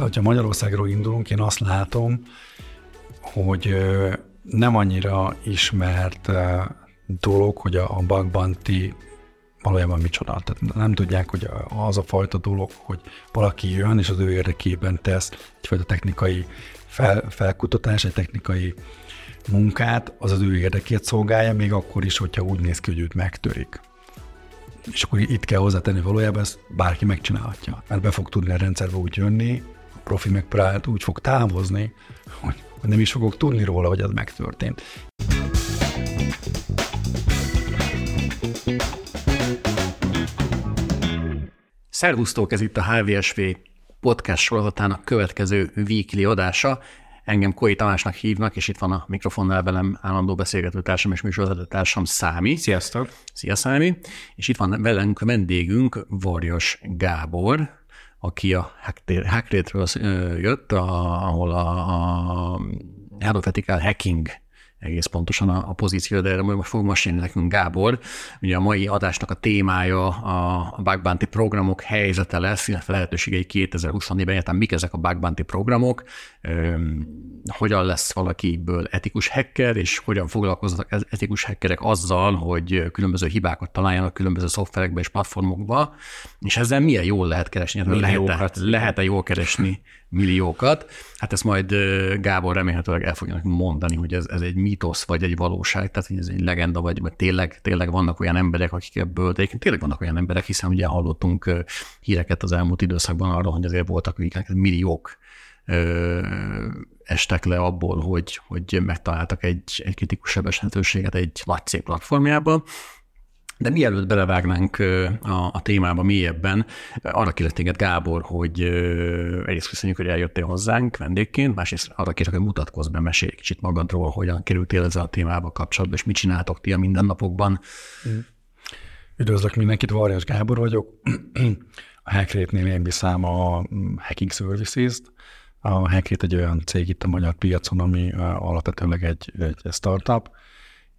Tehát, ha Magyarországról indulunk, én azt látom, hogy nem annyira ismert dolog, hogy a bug bounty valójában micsoda. Tehát nem tudják, hogy az a fajta dolog, hogy valaki jön, és az ő érdekében tesz egyfajta technikai fel, felkutatás, egy technikai munkát, az az ő érdekét szolgálja, még akkor is, hogyha úgy néz ki, hogy őt megtörik. És akkor itt kell hozzátenni valójában, ezt bárki megcsinálhatja. Mert be fog tudni a rendszerbe úgy jönni, profi megpróbált úgy fog távozni, hogy nem is fogok tudni róla, hogy ez megtörtént. Szervusztok, ez itt a HVSV podcast sorozatának következő weekly adása. Engem Koi Tamásnak hívnak, és itt van a mikrofonnál velem állandó beszélgető társam és társam Számi. Sziasztok! Szia Számi! És itt van velünk a vendégünk, Varjas Gábor, aki a Hackrate-ről jött, ahol a, a Hello Hacking egész pontosan a, a pozíció, de erre most fog mesélni nekünk Gábor. Ugye a mai adásnak a témája a, Bug Bounty programok helyzete lesz, illetve lehetőségei 2024-ben, egyáltalán mik ezek a Bug Bounty programok, öm, hogyan lesz valakiből etikus hacker, és hogyan foglalkoznak az etikus hackerek azzal, hogy különböző hibákat találjanak különböző szoftverekbe és platformokba, és ezzel milyen jól lehet keresni, lehet-e, lehet-e jól keresni milliókat. Hát ezt majd Gábor remélhetőleg el fogja mondani, hogy ez, ez egy mítosz, vagy egy valóság, tehát hogy ez egy legenda, vagy, vagy tényleg, tényleg vannak olyan emberek, akik ebből, de tényleg vannak olyan emberek, hiszen ugye hallottunk híreket az elmúlt időszakban arról, hogy azért voltak, akiknek milliók estek le abból, hogy, hogy megtaláltak egy, egy kritikus sebeshetőséget egy cég platformjában, de mielőtt belevágnánk a, a témába mélyebben, arra kérlek téged, Gábor, hogy egyrészt köszönjük, hogy eljöttél hozzánk vendégként, másrészt arra kérlek, hogy mutatkozz be, mesélj kicsit magadról, hogyan kerültél ezzel a témába kapcsolatban, és mit csináltok ti a mindennapokban. Mm. Üdvözlök mindenkit, Varjas Gábor vagyok. A Hackrate-nél én viszem a mm, Hacking Services-t. A Hackrate egy olyan cég itt a magyar piacon, ami alapvetőleg egy, egy startup,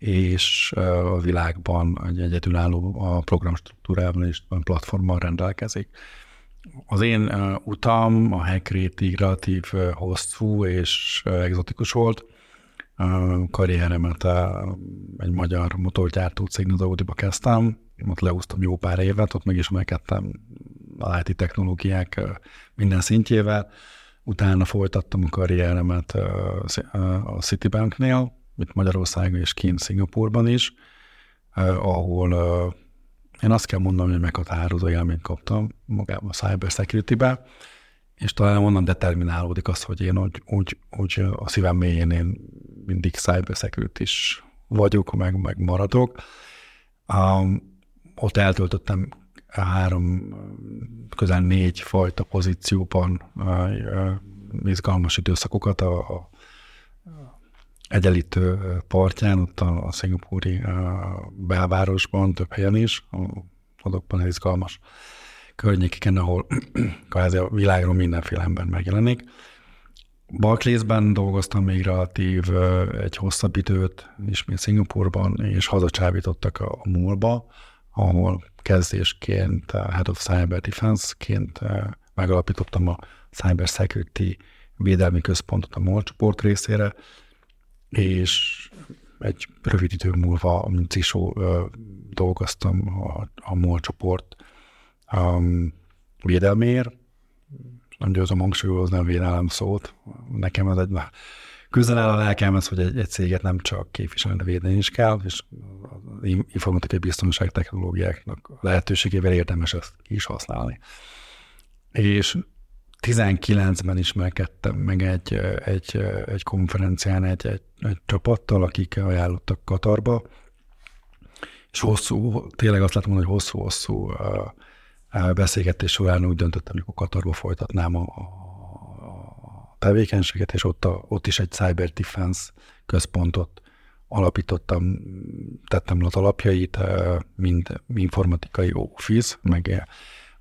és a világban egy egyedülálló a programstruktúrában és platformmal rendelkezik. Az én utam a Hackrétig relatív hosszú és egzotikus volt. Karrieremet egy magyar motorgyártó cégnél az Audi-ba kezdtem, ott leúztam jó pár évet, ott meg is megkedtem a IT technológiák minden szintjével. Utána folytattam a karrieremet a Citibanknél, itt Magyarországon és kint Szingapurban is, eh, ahol eh, én azt kell mondanom, hogy meghatározó élményt kaptam magában a cyber security-be, és talán onnan determinálódik az, hogy én úgy, úgy, úgy a szívem mélyén én mindig cyber security is vagyok, meg, meg maradok. Um, ott eltöltöttem három, közel négy fajta pozícióban uh, izgalmas időszakokat a, a egyenlítő partján, ott a, szingapúri belvárosban, több helyen is, azokban izgalmas környékeken, ahol a világról mindenféle ember megjelenik. Barclays-ben dolgoztam még relatív egy hosszabb időt, ismét Szingapurban, és hazacsábítottak a, a múlba, ahol kezdésként Head of Cyber Defense-ként megalapítottam a Cyber Security védelmi központot a MOL csoport részére, és egy rövid idő múlva, mint CISO dolgoztam a, a MOL csoport um, védelméért, nem győzöm hangsúlyozni a védelem szót. Nekem ez egy közel áll a lelkemhez, hogy egy, egy céget nem csak képviselni, védeni is kell, és az informatikai biztonság technológiáknak lehetőségével érdemes ezt is használni. És 19-ben ismerkedtem meg egy, egy, egy konferencián egy, egy, egy csapattal, akik ajánlottak Katarba, és hosszú, tényleg azt látom, hogy hosszú-hosszú beszélgetés során úgy döntöttem, hogy a Katarba folytatnám a, a tevékenységet, és ott, a, ott is egy Cyber Defense központot alapítottam, tettem az alapjait, mind informatikai office, meg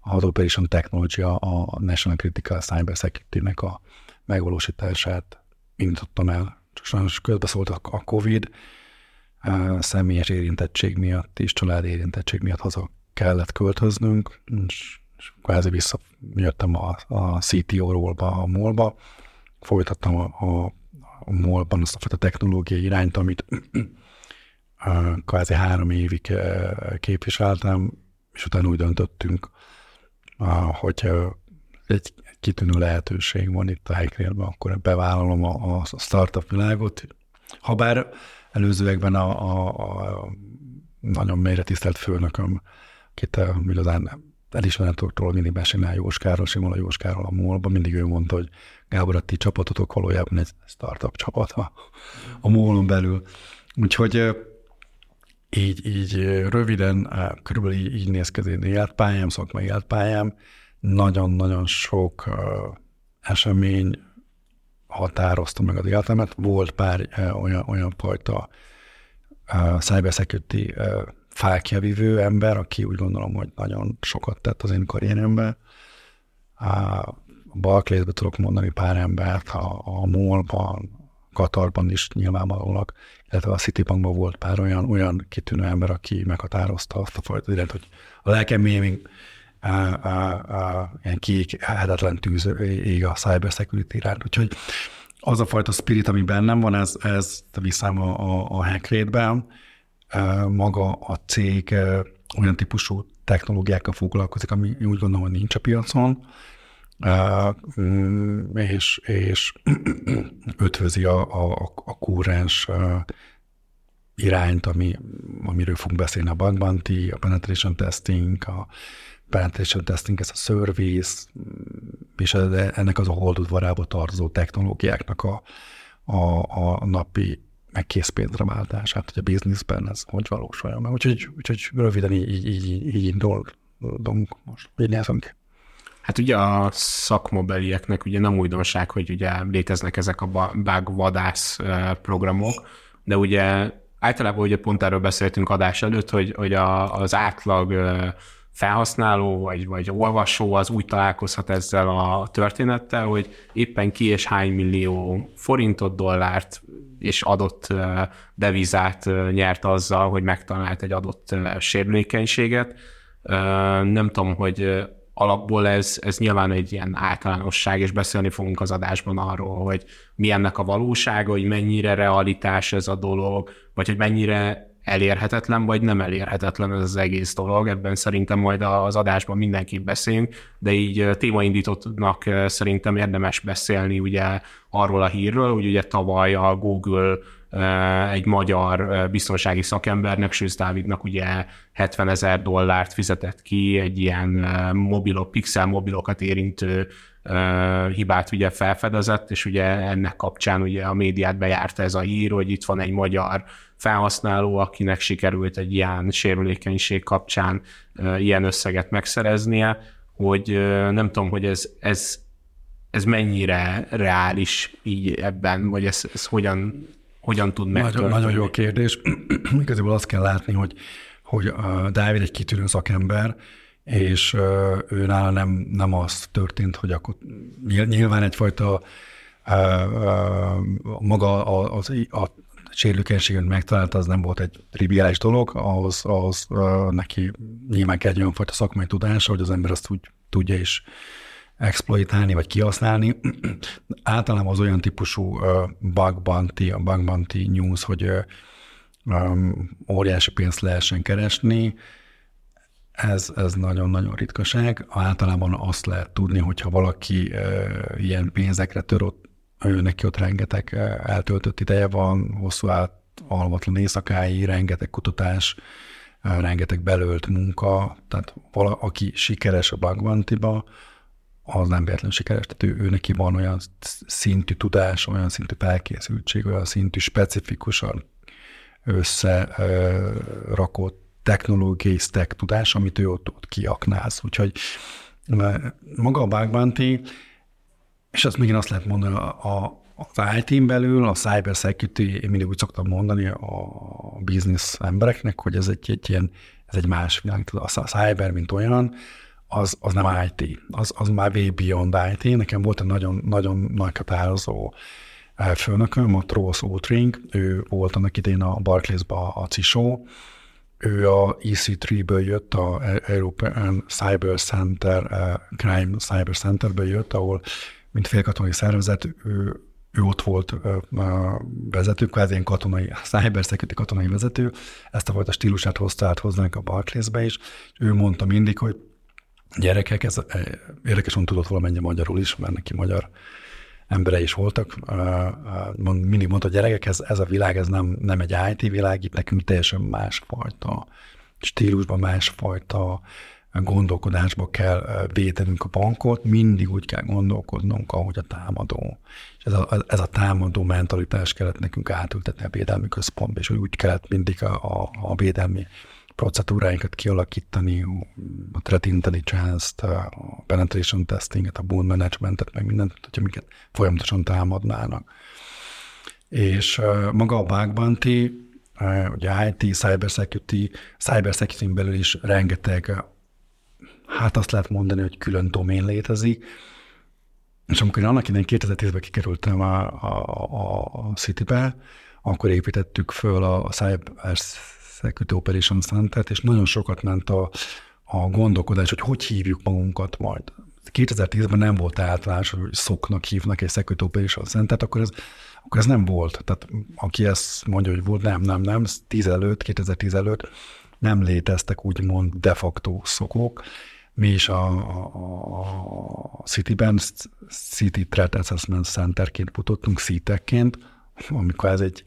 az Operation Technology, a National Critical Cyber Security-nek a megvalósítását indítottam el. Csak sajnos közbeszólt a Covid, a személyes érintettség miatt és család érintettség miatt haza kellett költöznünk, és és kvázi visszajöttem a, a CTO-ról a molba, folytattam a, a, a molban azt a fajta technológiai irányt, amit kvázi három évig képviseltem, és utána úgy döntöttünk, hogy egy kitűnő lehetőség van itt a Hackrélben, akkor bevállalom a, a startup világot. Habár előzőekben a, a, a nagyon mélyre tisztelt főnököm, akit igazán elismerettől mindig mesélne Jóskáról, Simola Jóskáról a mol mindig ő mondta, hogy Gábor, a ti csapatotok valójában egy startup csapat a, a mol belül. Úgyhogy így, így röviden, körülbelül így, így néz ki az én életpályám, szakmai életpályám. Nagyon-nagyon sok uh, esemény határozta meg az életemet. Volt pár uh, olyan, olyan fajta uh, cybersecurity uh, fákjavivő ember, aki úgy gondolom, hogy nagyon sokat tett az én karrieremben. A Barclays-be tudok mondani pár embert, a, a MOL-ban, Katarban is nyilvánvalólag, illetve a Citibankban volt pár olyan, olyan kitűnő ember, aki meghatározta azt a fajta irányt, hogy a lelkem mélyén ilyen kiéghetetlen tűz ég a cybersecurity iránt. Úgyhogy az a fajta spirit, ami bennem van, ez, ez viszem a, a, a hackrétben, maga a cég olyan típusú technológiákkal foglalkozik, ami úgy gondolom, hogy nincs a piacon, és, és ötvözi a, a, a kúrens irányt, ami, amiről fogunk beszélni, a bounty, a penetration testing, a penetration testing, ez a service, és ennek az a holdudvarába tartozó technológiáknak a, a, a napi meg készpénzre váltását, hogy a bizniszben ez hogy valósuljon meg. Úgyhogy, úgyhogy röviden így, így, így indulunk most. Így nézünk. Hát ugye a szakmobelieknek ugye nem újdonság, hogy ugye léteznek ezek a bug vadász programok, de ugye általában ugye pont erről beszéltünk adás előtt, hogy, hogy a, az átlag felhasználó vagy, vagy olvasó az úgy találkozhat ezzel a történettel, hogy éppen ki és hány millió forintot, dollárt és adott devizát nyert azzal, hogy megtalált egy adott sérülékenységet. Nem tudom, hogy alapból ez, ez nyilván egy ilyen általánosság, és beszélni fogunk az adásban arról, hogy mi ennek a valósága, hogy mennyire realitás ez a dolog, vagy hogy mennyire elérhetetlen, vagy nem elérhetetlen ez az egész dolog. Ebben szerintem majd az adásban mindenki beszélünk, de így témaindítottnak szerintem érdemes beszélni ugye arról a hírről, hogy ugye tavaly a Google egy magyar biztonsági szakembernek, Sősz Dávidnak ugye 70 ezer dollárt fizetett ki egy ilyen mobilok, pixel mobilokat érintő hibát ugye felfedezett, és ugye ennek kapcsán ugye a médiát bejárta ez a hír, hogy itt van egy magyar felhasználó, akinek sikerült egy ilyen sérülékenység kapcsán ilyen összeget megszereznie, hogy nem tudom, hogy ez, ez, ez mennyire reális így ebben, vagy ez, ez hogyan, hogyan tud megtörténni? Nagyon, nagyon jó kérdés. Igazából azt kell látni, hogy, hogy a Dávid egy kitűnő szakember, és ő nála nem, nem az történt, hogy akkor nyilván egyfajta maga az, a sérülékenységet megtalálta, az nem volt egy triviális dolog, ahhoz, ahhoz neki nyilván kell egy olyan fajta szakmai tudása, hogy az ember azt úgy tudja is exploitálni, vagy kihasználni. Általában az olyan típusú bug bounty, a bug bounty news, hogy óriási pénzt lehessen keresni, ez, ez nagyon-nagyon ritkaság. Általában azt lehet tudni, hogyha valaki ilyen pénzekre tör, ott, ő neki ott rengeteg eltöltött ideje van, hosszú át alvatlan éjszakái, rengeteg kutatás, rengeteg belölt munka, tehát vala, aki sikeres a Bagvantiba, az nem véletlenül sikeres, tehát ő, ő neki van olyan szintű tudás, olyan szintű felkészültség, olyan szintű specifikusan összerakott technológiai stack tudás, amit ő ott, ott kiaknáz. Úgyhogy maga a bug bounty, és azt még azt lehet mondani, a, az IT-n belül, a cyber security, én mindig úgy szoktam mondani a business embereknek, hogy ez egy, egy ilyen, ez egy más világ. A cyber, mint olyan, az, az nem IT, az, az már way beyond IT. Nekem volt egy nagyon, nagyon nagy határozó főnököm, a Tross Outring, ő volt annak idén a Barclays-ba a CISO, ő a EC3-ből jött, a European Cyber Center, Crime Cyber Centerből jött, ahol mint félkatonai szervezet, ő, ő ott volt vezető, kvázi ilyen katonai, cyber security katonai vezető, ezt a fajta stílusát hozta át hozzánk a Barclays-be is, ő mondta mindig, hogy gyerekek, ez érdekesen tudott valamennyi magyarul is, mert neki magyar embere is voltak. Mindig mondta, hogy gyerekek, ez, ez a világ, ez nem, nem egy IT világ, itt nekünk teljesen másfajta stílusban, másfajta gondolkodásba kell védenünk a bankot, mindig úgy kell gondolkodnunk, ahogy a támadó. És ez a, ez a támadó mentalitás kellett nekünk átültetni a védelmi központba, és úgy kellett mindig a, a, a védelmi procedúráinkat kialakítani, a threat intelligence-t, a penetration testinget, a boon managementet, meg mindent, hogy amiket folyamatosan támadnának. És maga a bug bounty, ugye IT, cybersecurity, cybersecurity belül is rengeteg, hát azt lehet mondani, hogy külön domén létezik, és amikor én annak idején 2010-ben kikerültem a, a, a, a City-be, akkor építettük föl a Cyber Security Operations center és nagyon sokat ment a, a gondolkodás, hogy hogy hívjuk magunkat majd. 2010-ben nem volt általános, hogy szoknak hívnak egy Security Operations center akkor ez, akkor ez nem volt. Tehát aki ezt mondja, hogy volt, nem, nem, nem, 10 előtt, 2010 előtt nem léteztek úgymond de facto szokók. Mi is a, a, a City-ben City Threat Assessment Centerként futottunk, CITEC-ként, amikor ez egy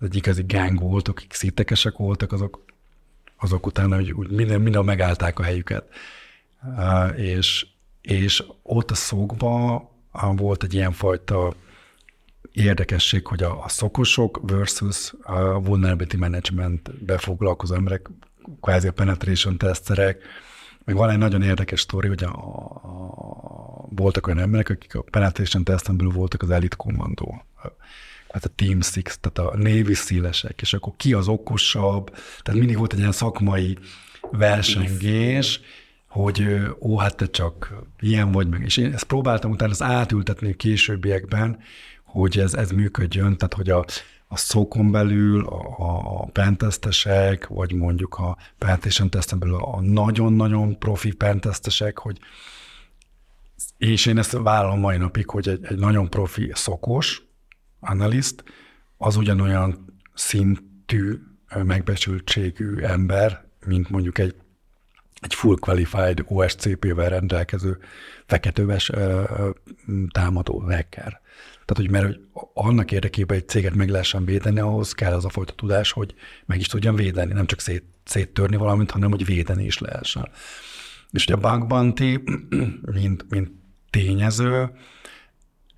egy igazi gang volt, akik szítekesek voltak, azok, azok utána hogy úgy minden, minden megállták a helyüket. És, és ott a szokban volt egy ilyen fajta érdekesség, hogy a, a szokosok versus a vulnerability management befoglalkozó emberek, kvázi a penetration teszterek, meg van egy nagyon érdekes sztori, hogy a, a, voltak olyan emberek, akik a penetration teszten belül voltak az elit kommandó hát a Team Six, tehát a névi szélesek, és akkor ki az okosabb, tehát mindig volt egy ilyen szakmai versengés, hogy ó, hát te csak ilyen vagy meg. És én ezt próbáltam utána ezt átültetni a későbbiekben, hogy ez, ez működjön, tehát hogy a, a szókon belül a, a pentestesek, vagy mondjuk a penetration testen belül a nagyon-nagyon profi pentestesek, hogy és én ezt vállalom mai napig, hogy egy, egy nagyon profi szokos, analyst, az ugyanolyan szintű, megbecsültségű ember, mint mondjuk egy, egy full qualified OSCP-vel rendelkező feketőves támadó hacker. Tehát, hogy mert hogy annak érdekében egy céget meg lehessen védeni, ahhoz kell az a fajta tudás, hogy meg is tudjam védeni, nem csak szét, széttörni valamit, hanem hogy védeni is lehessen. És ugye a bug bounty, mint, mint tényező,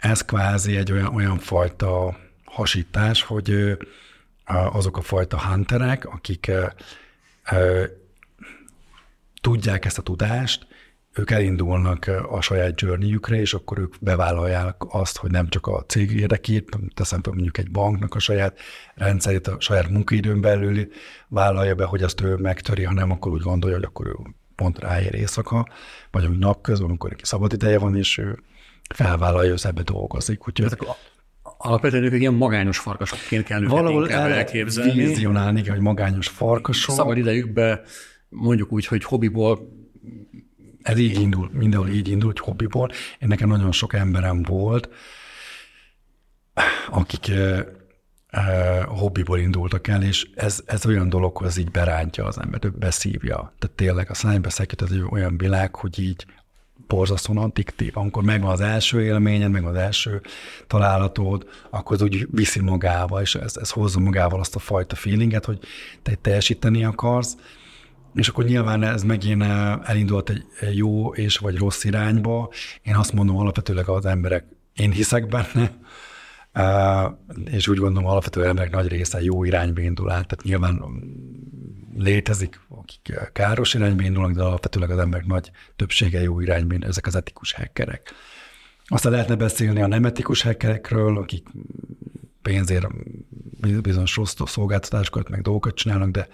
ez kvázi egy olyan, olyan fajta hasítás, hogy azok a fajta hunterek, akik tudják ezt a tudást, ők elindulnak a saját journeyjükre, és akkor ők bevállalják azt, hogy nem csak a cég érdekét, teszem fel mondjuk egy banknak a saját rendszerét, a saját munkaidőn belül vállalja be, hogy azt ő megtöri, hanem akkor úgy gondolja, hogy akkor ő pont ráér éjszaka, vagy amíg napközben, amikor neki szabad ideje van, és ő felvállalja, hogy ebbe dolgozik. Úgyhogy ezek alapvetően ők ilyen magányos farkasokként kell őket Valahol el elképzelni. vizionálni, hogy magányos farkasok. Szabad idejükbe mondjuk úgy, hogy hobbiból ez így indul, mindenhol így indul, hogy hobbiból. Én nekem nagyon sok emberem volt, akik eh, eh, hobbiból indultak el, és ez, ez olyan dolog, hogy ez így berántja az embert, beszívja. Tehát tényleg a szájbeszekít az egy olyan világ, hogy így borzasztóan addiktív. Amikor megvan az első élményed, meg az első találatod, akkor az úgy viszi magával, és ez, ez hozza magával azt a fajta feelinget, hogy te teljesíteni akarsz, és akkor nyilván ez megint elindult egy jó és vagy rossz irányba. Én azt mondom alapvetőleg az emberek, én hiszek benne, és úgy gondolom alapvetően emberek nagy része jó irányba indul át, tehát nyilván létezik, akik káros irányba indulnak, de alapvetőleg az emberek nagy többsége jó irányba ezek az etikus hackerek. Aztán lehetne beszélni a nem etikus hackerekről, akik pénzért bizonyos rossz szolgáltatásokat, meg dolgokat csinálnak, de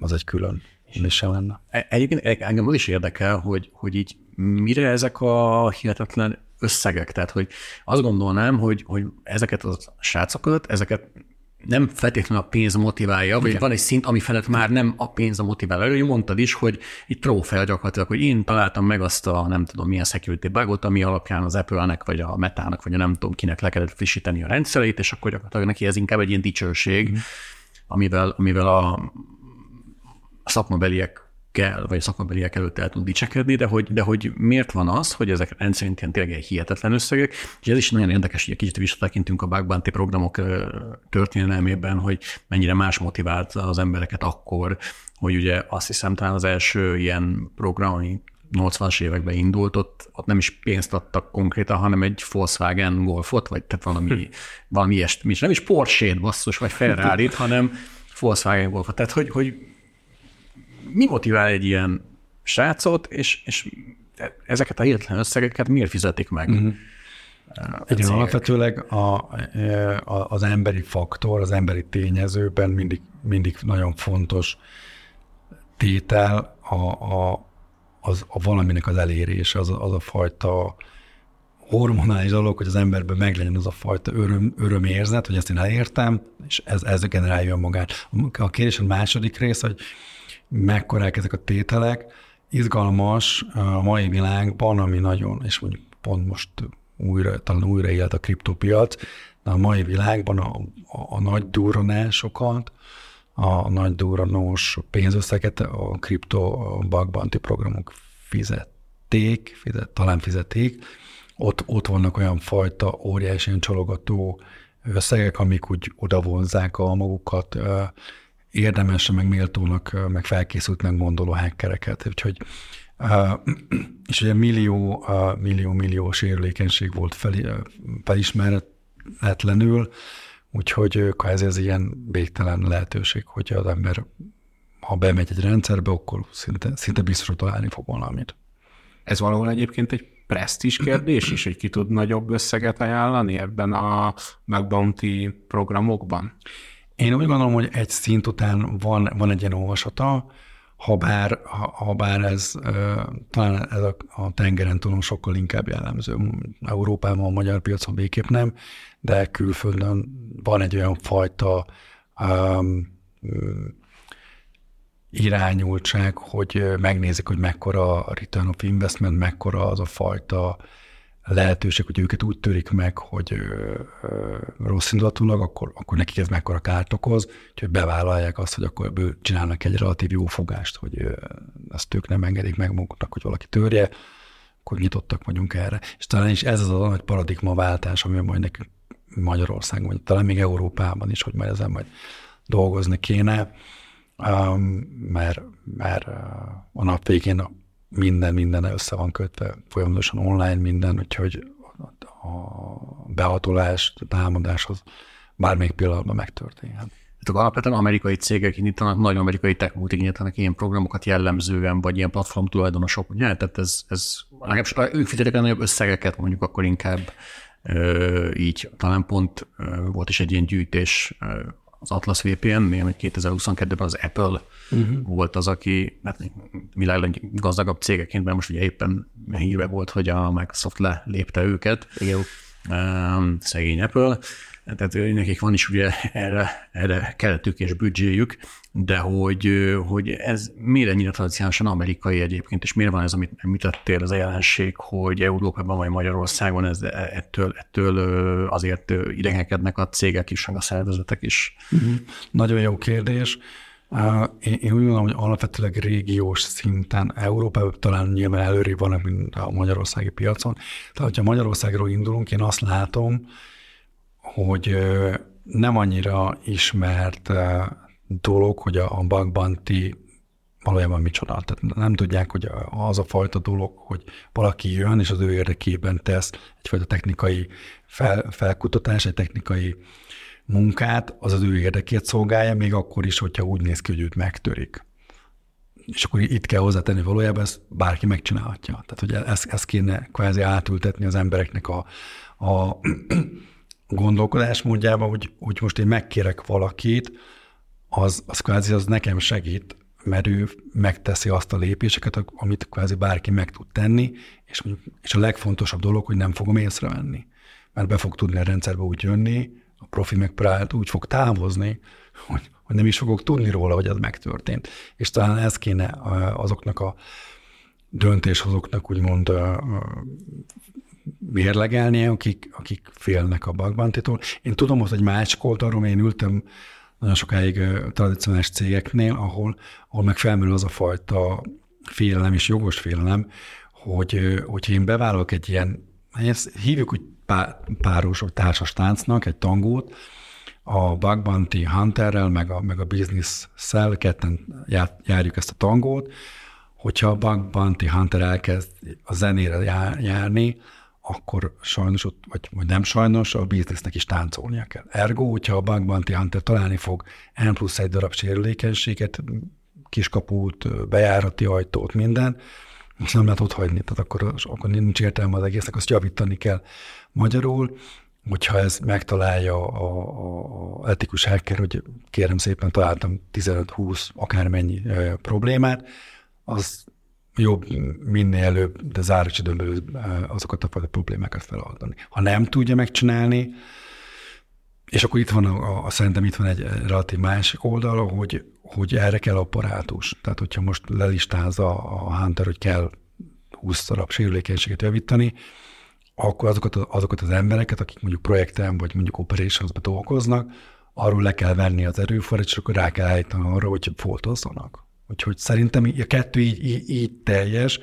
az egy külön sem lenne. E, egyébként engem az is érdekel, hogy, hogy így mire ezek a hihetetlen összegek, tehát hogy azt gondolnám, hogy, hogy ezeket a srácokat, ezeket nem feltétlenül a pénz motiválja, vagy Igen. van egy szint, ami felett már nem a pénz a motiválja. Ő mondtad is, hogy itt trófea gyakorlatilag, hogy én találtam meg azt a nem tudom milyen security bugot, ami alapján az Apple-nek, vagy a Metának, vagy a nem tudom kinek le kellett frissíteni a rendszereit, és akkor gyakorlatilag neki ez inkább egy ilyen dicsőség, mm. amivel, amivel a szakmabeliek kell, vagy szakmabeliek előtt el tud dicsekedni, de hogy, de hogy miért van az, hogy ezek rendszerint ilyen tényleg hihetetlen összegek, és ez is nagyon érdekes, hogy egy kicsit visszatekintünk a Bug Bounty programok történelmében, hogy mennyire más motivált az embereket akkor, hogy ugye azt hiszem talán az első ilyen program, ami 80-as években indult, ott, ott nem is pénzt adtak konkrétan, hanem egy Volkswagen Golfot, vagy tehát valami, hm. valami ilyesmi, nem is Porsche-t basszus, vagy ferrari hanem Volkswagen Golfot. Tehát, hogy, hogy mi motivál egy ilyen srácot, és, és ezeket a hihetetlen összegeket miért fizetik meg? Uh-huh. Igen, alapvetőleg a, a, az emberi faktor, az emberi tényezőben mindig, mindig nagyon fontos tétel a, a, az, a valaminek az elérése, az, az a fajta hormonális dolog, hogy az emberben meglegyen az a fajta öröm, örömérzet, hogy ezt én elértem, és ez, ez generálja magát. A kérdés a második rész, hogy mekkorák ezek a tételek. Izgalmas a mai világban, ami nagyon, és mondjuk pont most újra, talán újra élt a kriptopiac, de a mai világban a, a, a nagy durranásokat, a nagy durranós pénzösszeget a kripto bug programok fizették, fizet, talán fizették, ott, ott vannak olyan fajta óriási csalogató összegek, amik úgy oda vonzák a magukat érdemes, meg méltónak, meg felkészültnek gondoló hackereket. Úgyhogy és ugye millió, millió, millió sérülékenység volt fel, felismeretlenül, úgyhogy ez, ez ilyen végtelen lehetőség, hogy az ember, ha bemegy egy rendszerbe, akkor szinte, szinte biztos találni fog valamit. Ez valahol egyébként egy presztis kérdés is, hogy ki tud nagyobb összeget ajánlani ebben a McBounty programokban? Én úgy gondolom, hogy egy szint után van, van egy ilyen olvasata, ha bár, ha, ha bár ez talán ez a, a tengeren túlon sokkal inkább jellemző. Európában, a magyar piacon végképp nem, de külföldön van egy olyan fajta um, irányultság, hogy megnézik, hogy mekkora a return of investment, mekkora az a fajta lehetőség, hogy őket úgy törik meg, hogy rossz indulatulag, akkor, akkor nekik ez mekkora kárt okoz, úgyhogy bevállalják azt, hogy akkor ebből csinálnak egy relatív jó fogást, hogy ezt ők nem engedik meg maguknak, hogy valaki törje, akkor nyitottak vagyunk erre. És talán is ez az a nagy paradigmaváltás, ami majd nekünk Magyarországon, vagy talán még Európában is, hogy majd ezen majd dolgozni kéne, mert, mert a nap végén minden, minden össze van kötve, folyamatosan online minden, úgyhogy a behatolás, a támadás az bármelyik pillanatban megtörténhet. Tehát alapvetően amerikai cégek indítanak, nagy amerikai tech indítanak ilyen programokat jellemzően, vagy ilyen platform tulajdonosok, ugye? Tehát ez, ez legalábbis ők fizetik a nagyobb összegeket, mondjuk akkor inkább így. Talán pont volt is egy ilyen gyűjtés az Atlas VPN-nél, hogy 2022-ben az Apple uh-huh. volt az, aki hát világ gazdagabb cégeként, mert most ugye éppen hírve volt, hogy a Microsoft lelépte őket. Igen. Um, szegény Apple. Tehát nekik van is ugye erre, erre keretük és büdzséjük, de hogy, hogy ez miért ennyire tradicionálisan amerikai egyébként, és miért van ez, amit említettél, a jelenség, hogy Európában vagy Magyarországon ez, ettől, ettől azért idegenkednek a cégek is, meg a szervezetek is? Uh-huh. Nagyon jó kérdés. Én, én úgy gondolom, hogy alapvetőleg régiós szinten Európában talán nyilván előrébb van, mint a magyarországi piacon. Tehát, ha Magyarországról indulunk, én azt látom, hogy nem annyira ismert dolog, hogy a bug bounty valójában micsoda. Tehát nem tudják, hogy az a fajta dolog, hogy valaki jön, és az ő érdekében tesz egyfajta technikai fel, felkutatás, egy technikai munkát, az az ő érdekét szolgálja, még akkor is, hogyha úgy néz ki, hogy őt megtörik. És akkor itt kell hozzátenni, valójában ezt bárki megcsinálhatja. Tehát, hogy ezt, ezt kéne kvázi átültetni az embereknek a, a gondolkodásmódjába, hogy, hogy most én megkérek valakit, az, az kvázi az nekem segít, mert ő megteszi azt a lépéseket, amit kvázi bárki meg tud tenni, és, és a legfontosabb dolog, hogy nem fogom észrevenni. Mert be fog tudni a rendszerbe úgy jönni, a profi megpróbált úgy fog távozni, hogy, hogy nem is fogok tudni róla, hogy ez megtörtént. És talán ez kéne azoknak a döntéshozóknak úgymond mérlegelnie, akik, akik félnek a bagbantitól. Én tudom, hogy egy másik oldalról én ültem nagyon sokáig tradicionális cégeknél, ahol, ahol meg felmerül az a fajta félelem és jogos félelem, hogy, hogy én bevállalok egy ilyen, ezt hívjuk úgy páros vagy társas táncnak, egy tangót, a Bug Bounty Hunterrel, meg a, meg a Business Cell, ketten járjuk ezt a tangót, hogyha a Bug Bounty Hunter elkezd a zenére jár, járni, akkor sajnos, ott, vagy, vagy nem sajnos, a biznisznek is táncolnia kell. Ergo, hogyha a Bug Bounty Hunter találni fog N plusz egy darab sérülékenységet, kiskaput, bejárati ajtót, minden, azt nem lehet ott hagyni, tehát akkor, akkor nincs értelme az egésznek, azt javítani kell. Magyarul, hogyha ez megtalálja a, a, a etikus hacker, hogy kérem szépen találtam 15-20 akármennyi e, problémát, az jobb minél előbb, de záros időn belül azokat a fajta problémákat feloldani. Ha nem tudja megcsinálni, és akkor itt van, a, a, szerintem itt van egy relatív másik oldal, hogy, hogy erre kell apparátus. Tehát, hogyha most lelistázza a Hunter, hogy kell 20 darab sérülékenységet javítani, akkor azokat, azokat az embereket, akik mondjuk projekten vagy mondjuk operations dolgoznak, arról le kell venni az erőforrás, és akkor rá kell állítani arra, hogy foltozzanak. Úgyhogy szerintem a kettő így, így, így teljes.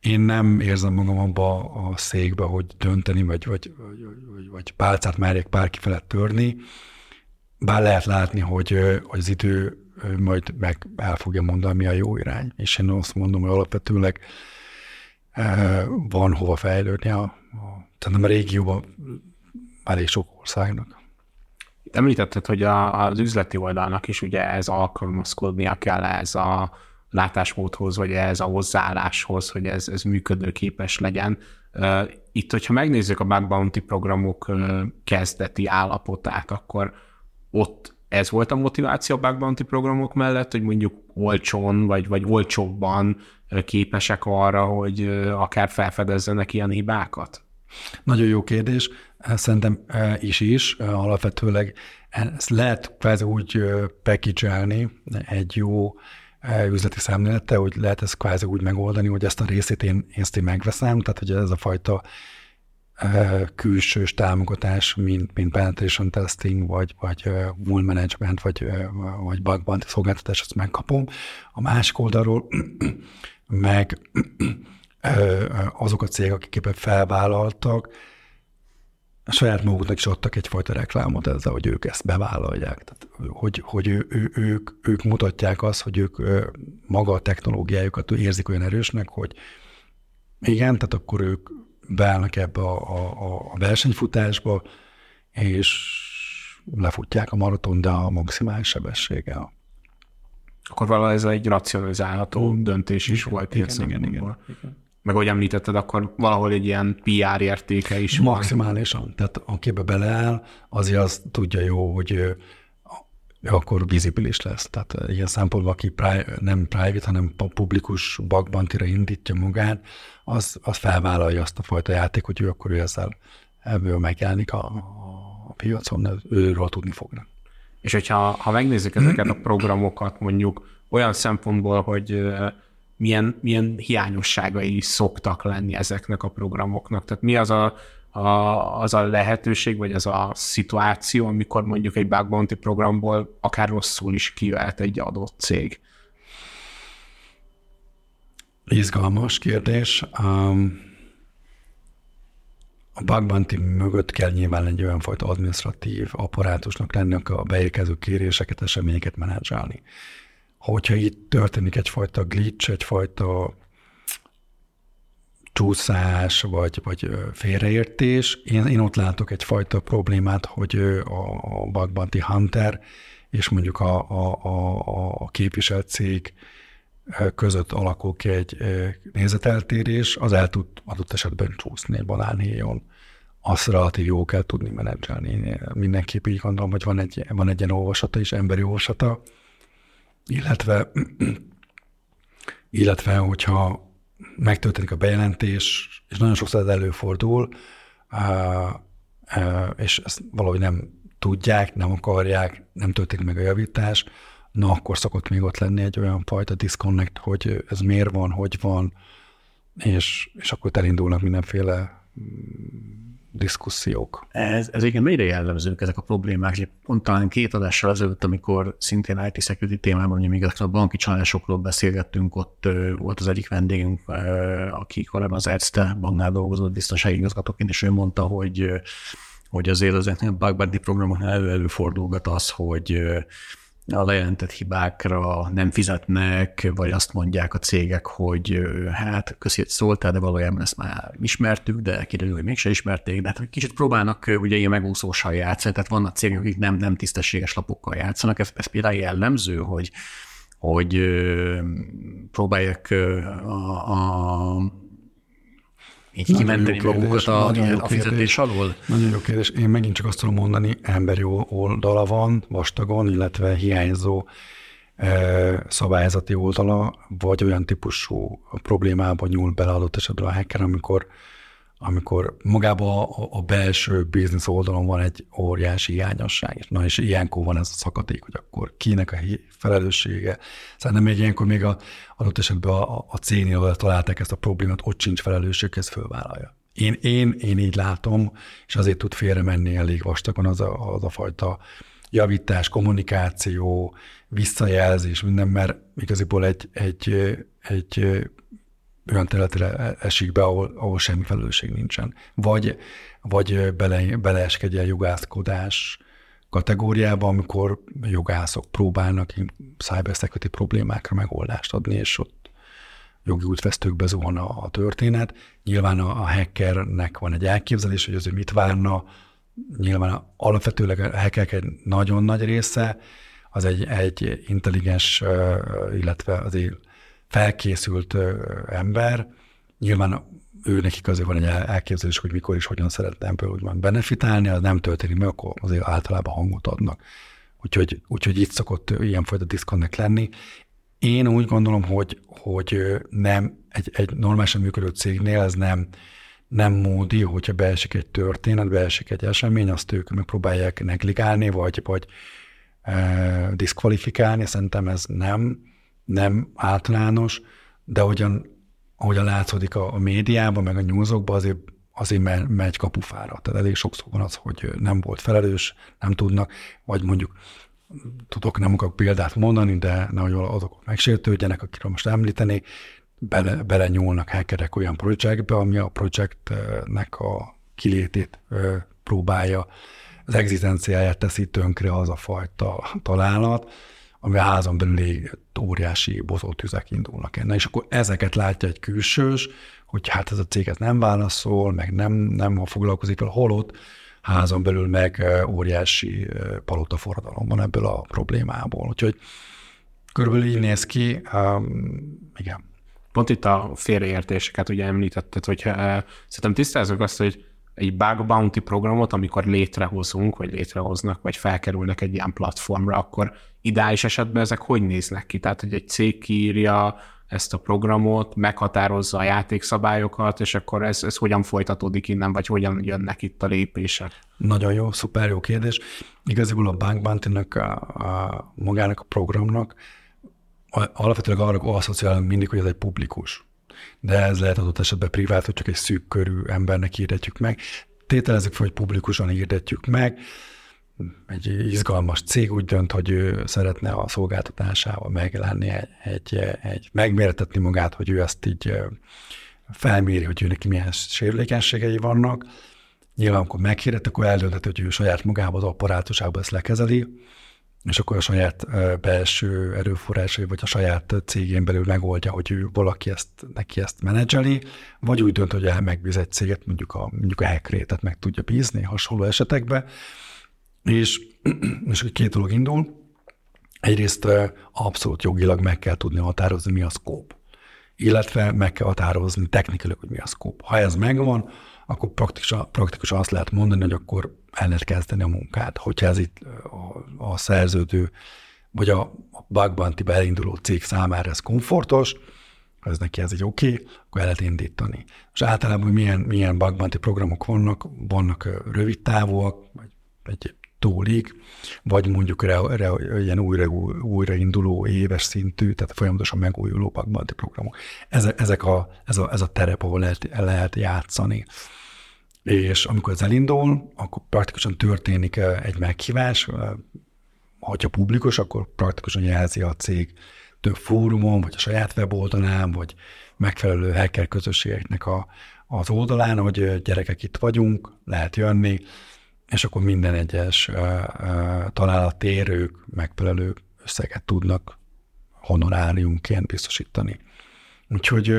Én nem érzem magam abba a székbe, hogy dönteni, vagy, vagy, vagy, vagy pálcát merjek bárki felett törni. Bár lehet látni, hogy, az idő majd meg el fogja mondani, mi a jó irány. És én azt mondom, hogy alapvetőleg van hova fejlődni a, a, tehát a régióban elég sok országnak. Említetted, hogy a, az üzleti oldalnak is ugye ez alkalmazkodnia kell ez a látásmódhoz, vagy ez a hozzáálláshoz, hogy ez, ez működőképes legyen. Itt, hogyha megnézzük a Bug Bounty programok kezdeti állapotát, akkor ott ez volt a motiváció a Bug Bounty programok mellett, hogy mondjuk olcsón, vagy, vagy olcsóbban képesek arra, hogy akár felfedezzenek ilyen hibákat? Nagyon jó kérdés. Szerintem is is. Alapvetőleg ezt lehet kvázi úgy package egy jó üzleti szemlélettel, hogy lehet ezt kvázi úgy megoldani, hogy ezt a részét én, én ezt én megveszem, tehát hogy ez a fajta külsős támogatás, mint, mint penetration testing, vagy, vagy wool management, vagy, vagy bug bounty szolgáltatás, azt megkapom. A másik oldalról meg azok a cégek, akik éppen felvállaltak, a saját maguknak is adtak egyfajta reklámot ezzel, hogy ők ezt bevállalják. Tehát, hogy, hogy ő, ő, ők, ők mutatják azt, hogy ők maga a technológiájukat érzik olyan erősnek, hogy igen, tehát akkor ők beállnak ebbe a, a, a versenyfutásba, és lefutják a maraton, de a maximális sebességgel. Akkor valahogy ez egy racionalizálható döntés is igen, volt. Igen, igen, igen, igen. Meg ahogy említetted, akkor valahol egy ilyen PR értéke is Maximálisan. Van. Tehát akibe beleáll, azért az tudja jó, hogy akkor vizibilis lesz. Tehát ilyen szempontból, aki pri, nem private, hanem publikus bakbantira indítja magát, az, az felvállalja azt a fajta játék, hogy ő akkor ő ezzel ebből megjelenik a, a piacon, őről tudni fognak. És hogyha ha megnézzük ezeket a programokat mondjuk olyan szempontból, hogy milyen, milyen hiányosságai szoktak lenni ezeknek a programoknak. Tehát mi az a, a, az a lehetőség, vagy az a szituáció, amikor mondjuk egy bug bounty programból akár rosszul is kijöhet egy adott cég? Izgalmas kérdés. Um, a bug bounty mögött kell nyilván egy olyan fajta administratív apparátusnak lenni, a beérkező kéréseket, eseményeket menedzselni hogyha itt történik egyfajta glitch, egyfajta csúszás, vagy, vagy félreértés, én, én ott látok egyfajta problémát, hogy a Bug Bounty Hunter és mondjuk a, a, a, a képviselt cég között alakul ki egy nézeteltérés, az el tud adott esetben csúszni egy banánhéjon. Azt relatív jó kell tudni menedzselni. Mindenképp így gondolom, hogy van egy, van egy ilyen olvasata is, emberi olvasata, illetve, illetve hogyha megtörténik a bejelentés, és nagyon sokszor ez előfordul, és ezt valahogy nem tudják, nem akarják, nem történik meg a javítás, na akkor szokott még ott lenni egy olyan fajta disconnect, hogy ez miért van, hogy van, és, és akkor elindulnak mindenféle diszkusziók. Ez, ez igen mennyire jellemzők ezek a problémák. Pont talán két adással ezelőtt, amikor szintén IT security témában, hogy még a banki csalásokról beszélgettünk, ott volt az egyik vendégünk, aki korábban az Erzte banknál dolgozott biztonsági igazgatóként, és ő mondta, hogy hogy azért ezeknél a bug bounty programoknál elő előfordulgat az, hogy a lejelentett hibákra nem fizetnek, vagy azt mondják a cégek, hogy hát köszi, hogy szóltál, de valójában ezt már ismertük, de kiderül, hogy mégse ismerték, de hát kicsit próbálnak ugye ilyen megúszósal játszani, tehát vannak cégek, akik nem, nem tisztességes lapokkal játszanak, ez, ez például jellemző, hogy hogy próbálják a, a így nagyon kimenteni magukat a, a fizetés alól? Nagyon jó kérdés. Én megint csak azt tudom mondani, emberi oldala van, vastagon, illetve hiányzó e, szabályzati oldala, vagy olyan típusú problémába nyúl bele adott esetben a hacker, amikor amikor magában a, a belső biznisz oldalon van egy óriási hiányosság, na és ilyenkor van ez a szakadék, hogy akkor kinek a felelőssége. Szerintem még ilyenkor még a, adott esetben a, a cégnél, ahol találták ezt a problémát, ott sincs felelősség, ez fölvállalja. Én, én, én így látom, és azért tud félre menni elég vastagon az a, az a fajta javítás, kommunikáció, visszajelzés, minden, mert igaziból egy, egy, egy olyan területre esik be, ahol, ahol semmi felelősség nincsen. Vagy, vagy bele, beleeskedj jogászkodás kategóriába, amikor jogászok próbálnak cybersecurity problémákra megoldást adni, és ott jogi útvesztőkbe zuhan a, a történet. Nyilván a, a hackernek van egy elképzelés, hogy az ő mit várna, nyilván alapvetőleg a hackerek egy nagyon nagy része, az egy, egy intelligens, illetve azért felkészült ember, nyilván ő nekik azért van egy elképzelés, hogy mikor és hogyan szeretne ebből úgymond benefitálni, az nem történik meg, akkor azért általában hangot adnak. Úgyhogy, úgyhogy itt szokott ilyenfajta diszkonnek lenni. Én úgy gondolom, hogy, hogy nem egy, egy normálisan működő cégnél ez nem, nem módi, hogyha beesik egy történet, beesik egy esemény, azt ők megpróbálják negligálni, vagy, vagy e, diszkvalifikálni. Szerintem ez nem nem általános, de hogyan, ahogyan látszódik a, a médiában, meg a nyúzokban, azért, azért megy kapufára. Tehát elég sokszor van az, hogy nem volt felelős, nem tudnak, vagy mondjuk tudok, nem akarok példát mondani, de nehogy azok megsértődjenek, akiről most említeni, bele, bele nyúlnak hackerek olyan projektbe, ami a projektnek a kilétét próbálja, az egzisztenciáját teszi tönkre az a fajta találat, ami a házon belüli óriási bozótüzek indulnak enne. És akkor ezeket látja egy külsős, hogy hát ez a cég nem válaszol, meg nem, nem foglalkozik vele, holott házon belül meg óriási palota forradalom van ebből a problémából. Úgyhogy körülbelül így néz ki, um, igen. Pont itt a félreértéseket ugye említetted, hogy uh, szerintem tisztázok azt, hogy egy bug bounty programot, amikor létrehozunk, vagy létrehoznak, vagy felkerülnek egy ilyen platformra, akkor ideális esetben ezek hogy néznek ki? Tehát, hogy egy cég kiírja ezt a programot, meghatározza a játékszabályokat, és akkor ez, ez hogyan folytatódik innen, vagy hogyan jönnek itt a lépések? Nagyon jó, szuper jó kérdés. Igazából a Bank bounty a, a, magának a programnak alapvetően arra asszociálunk mindig, hogy ez egy publikus de ez lehet adott esetben privát, hogy csak egy szűk körű embernek hirdetjük meg. Tételezzük fel, hogy publikusan hirdetjük meg, egy izgalmas cég úgy dönt, hogy ő szeretne a szolgáltatásával megjelenni egy, egy, egy megméretetni magát, hogy ő ezt így felméri, hogy ő neki milyen sérülékenységei vannak. Nyilván, amikor meghirdet, akkor eldönthet, hogy ő saját magában az apparátusában ezt lekezeli, és akkor a saját belső erőforrásai, vagy a saját cégén belül megoldja, hogy ő valaki ezt, neki ezt menedzseli, vagy úgy dönt, hogy megbíz egy céget, mondjuk a, mondjuk a hackrétet meg tudja bízni hasonló esetekben, és, és két dolog indul. Egyrészt abszolút jogilag meg kell tudni határozni, mi a szkóp, illetve meg kell határozni technikailag, hogy mi a szkóp. Ha ez megvan, akkor praktikusan, praktikusan azt lehet mondani, hogy akkor el lehet kezdeni a munkát. Hogyha ez itt a, a szerződő, vagy a bug bounty elinduló cég számára ez komfortos, ha ez neki ez egy oké, okay, akkor el lehet indítani. És általában milyen, milyen bug bounty programok vannak, vannak rövid távúak, vagy egy túlig, vagy mondjuk re, re, ilyen újra, újrainduló éves szintű, tehát folyamatosan megújuló bounty programok. Ezek, ezek a, ez, a, ez a terep, ahol lehet, lehet játszani. És amikor ez elindul, akkor praktikusan történik egy meghívás, hogyha publikus, akkor praktikusan jelzi a cég több fórumon, vagy a saját weboldalán, vagy megfelelő hacker közösségeknek a, az oldalán, hogy gyerekek itt vagyunk, lehet jönni, és akkor minden egyes találattérők megfelelő összeget tudnak honoráriumként biztosítani. Úgyhogy,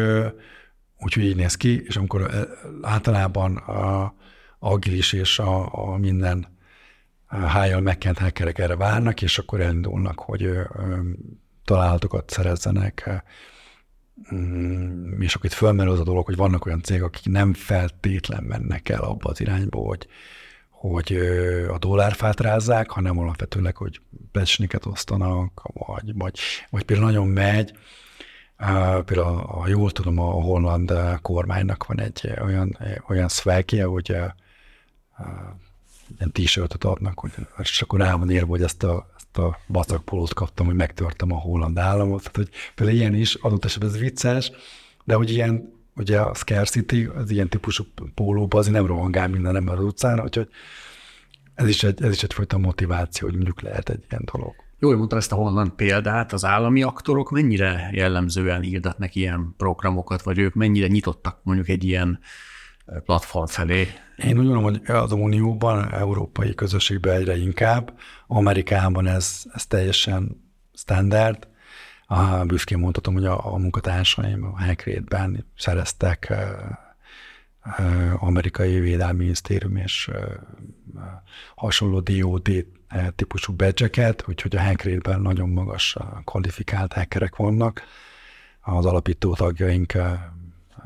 úgyhogy így néz ki, és amikor általában a agilis és a, a minden hájjal megkent hackerek erre várnak, és akkor elindulnak, hogy találatokat szerezzenek, mm, és akkor itt fölmerül az a dolog, hogy vannak olyan cégek, akik nem feltétlen mennek el abba az irányba, hogy, hogy a dollárfát rázzák, hanem alapvetőleg, hogy becsniket osztanak, vagy, vagy, vagy például nagyon megy, például, ha jól tudom, a holland kormánynak van egy olyan, olyan szvelkje, hogy ilyen t-shirtet adnak, hogy, és akkor rá van írva, hogy ezt a, ezt a bacakpolót kaptam, hogy megtörtem a holland államot. Tehát, hogy például ilyen is, adott esetben ez vicces, de hogy ilyen, ugye a scarcity, az ilyen típusú pólóban azért nem rohangál minden ember az utcán, úgyhogy ez is, egy, ez is egyfajta motiváció, hogy mondjuk lehet egy ilyen dolog. Jól mondta ezt a holland példát, az állami aktorok mennyire jellemzően hirdetnek ilyen programokat, vagy ők mennyire nyitottak mondjuk egy ilyen platform felé? Én úgy gondolom, hogy az Unióban, európai közösségben egyre inkább, Amerikában ez, ez teljesen standard. A, büszkén mondhatom, hogy a, a munkatársaim a Hackrate-ben szereztek amerikai védelmi minisztérium és hasonló DOD típusú badge úgyhogy a Hackrate-ben nagyon magas kvalifikált hackerek vannak. Az alapító tagjaink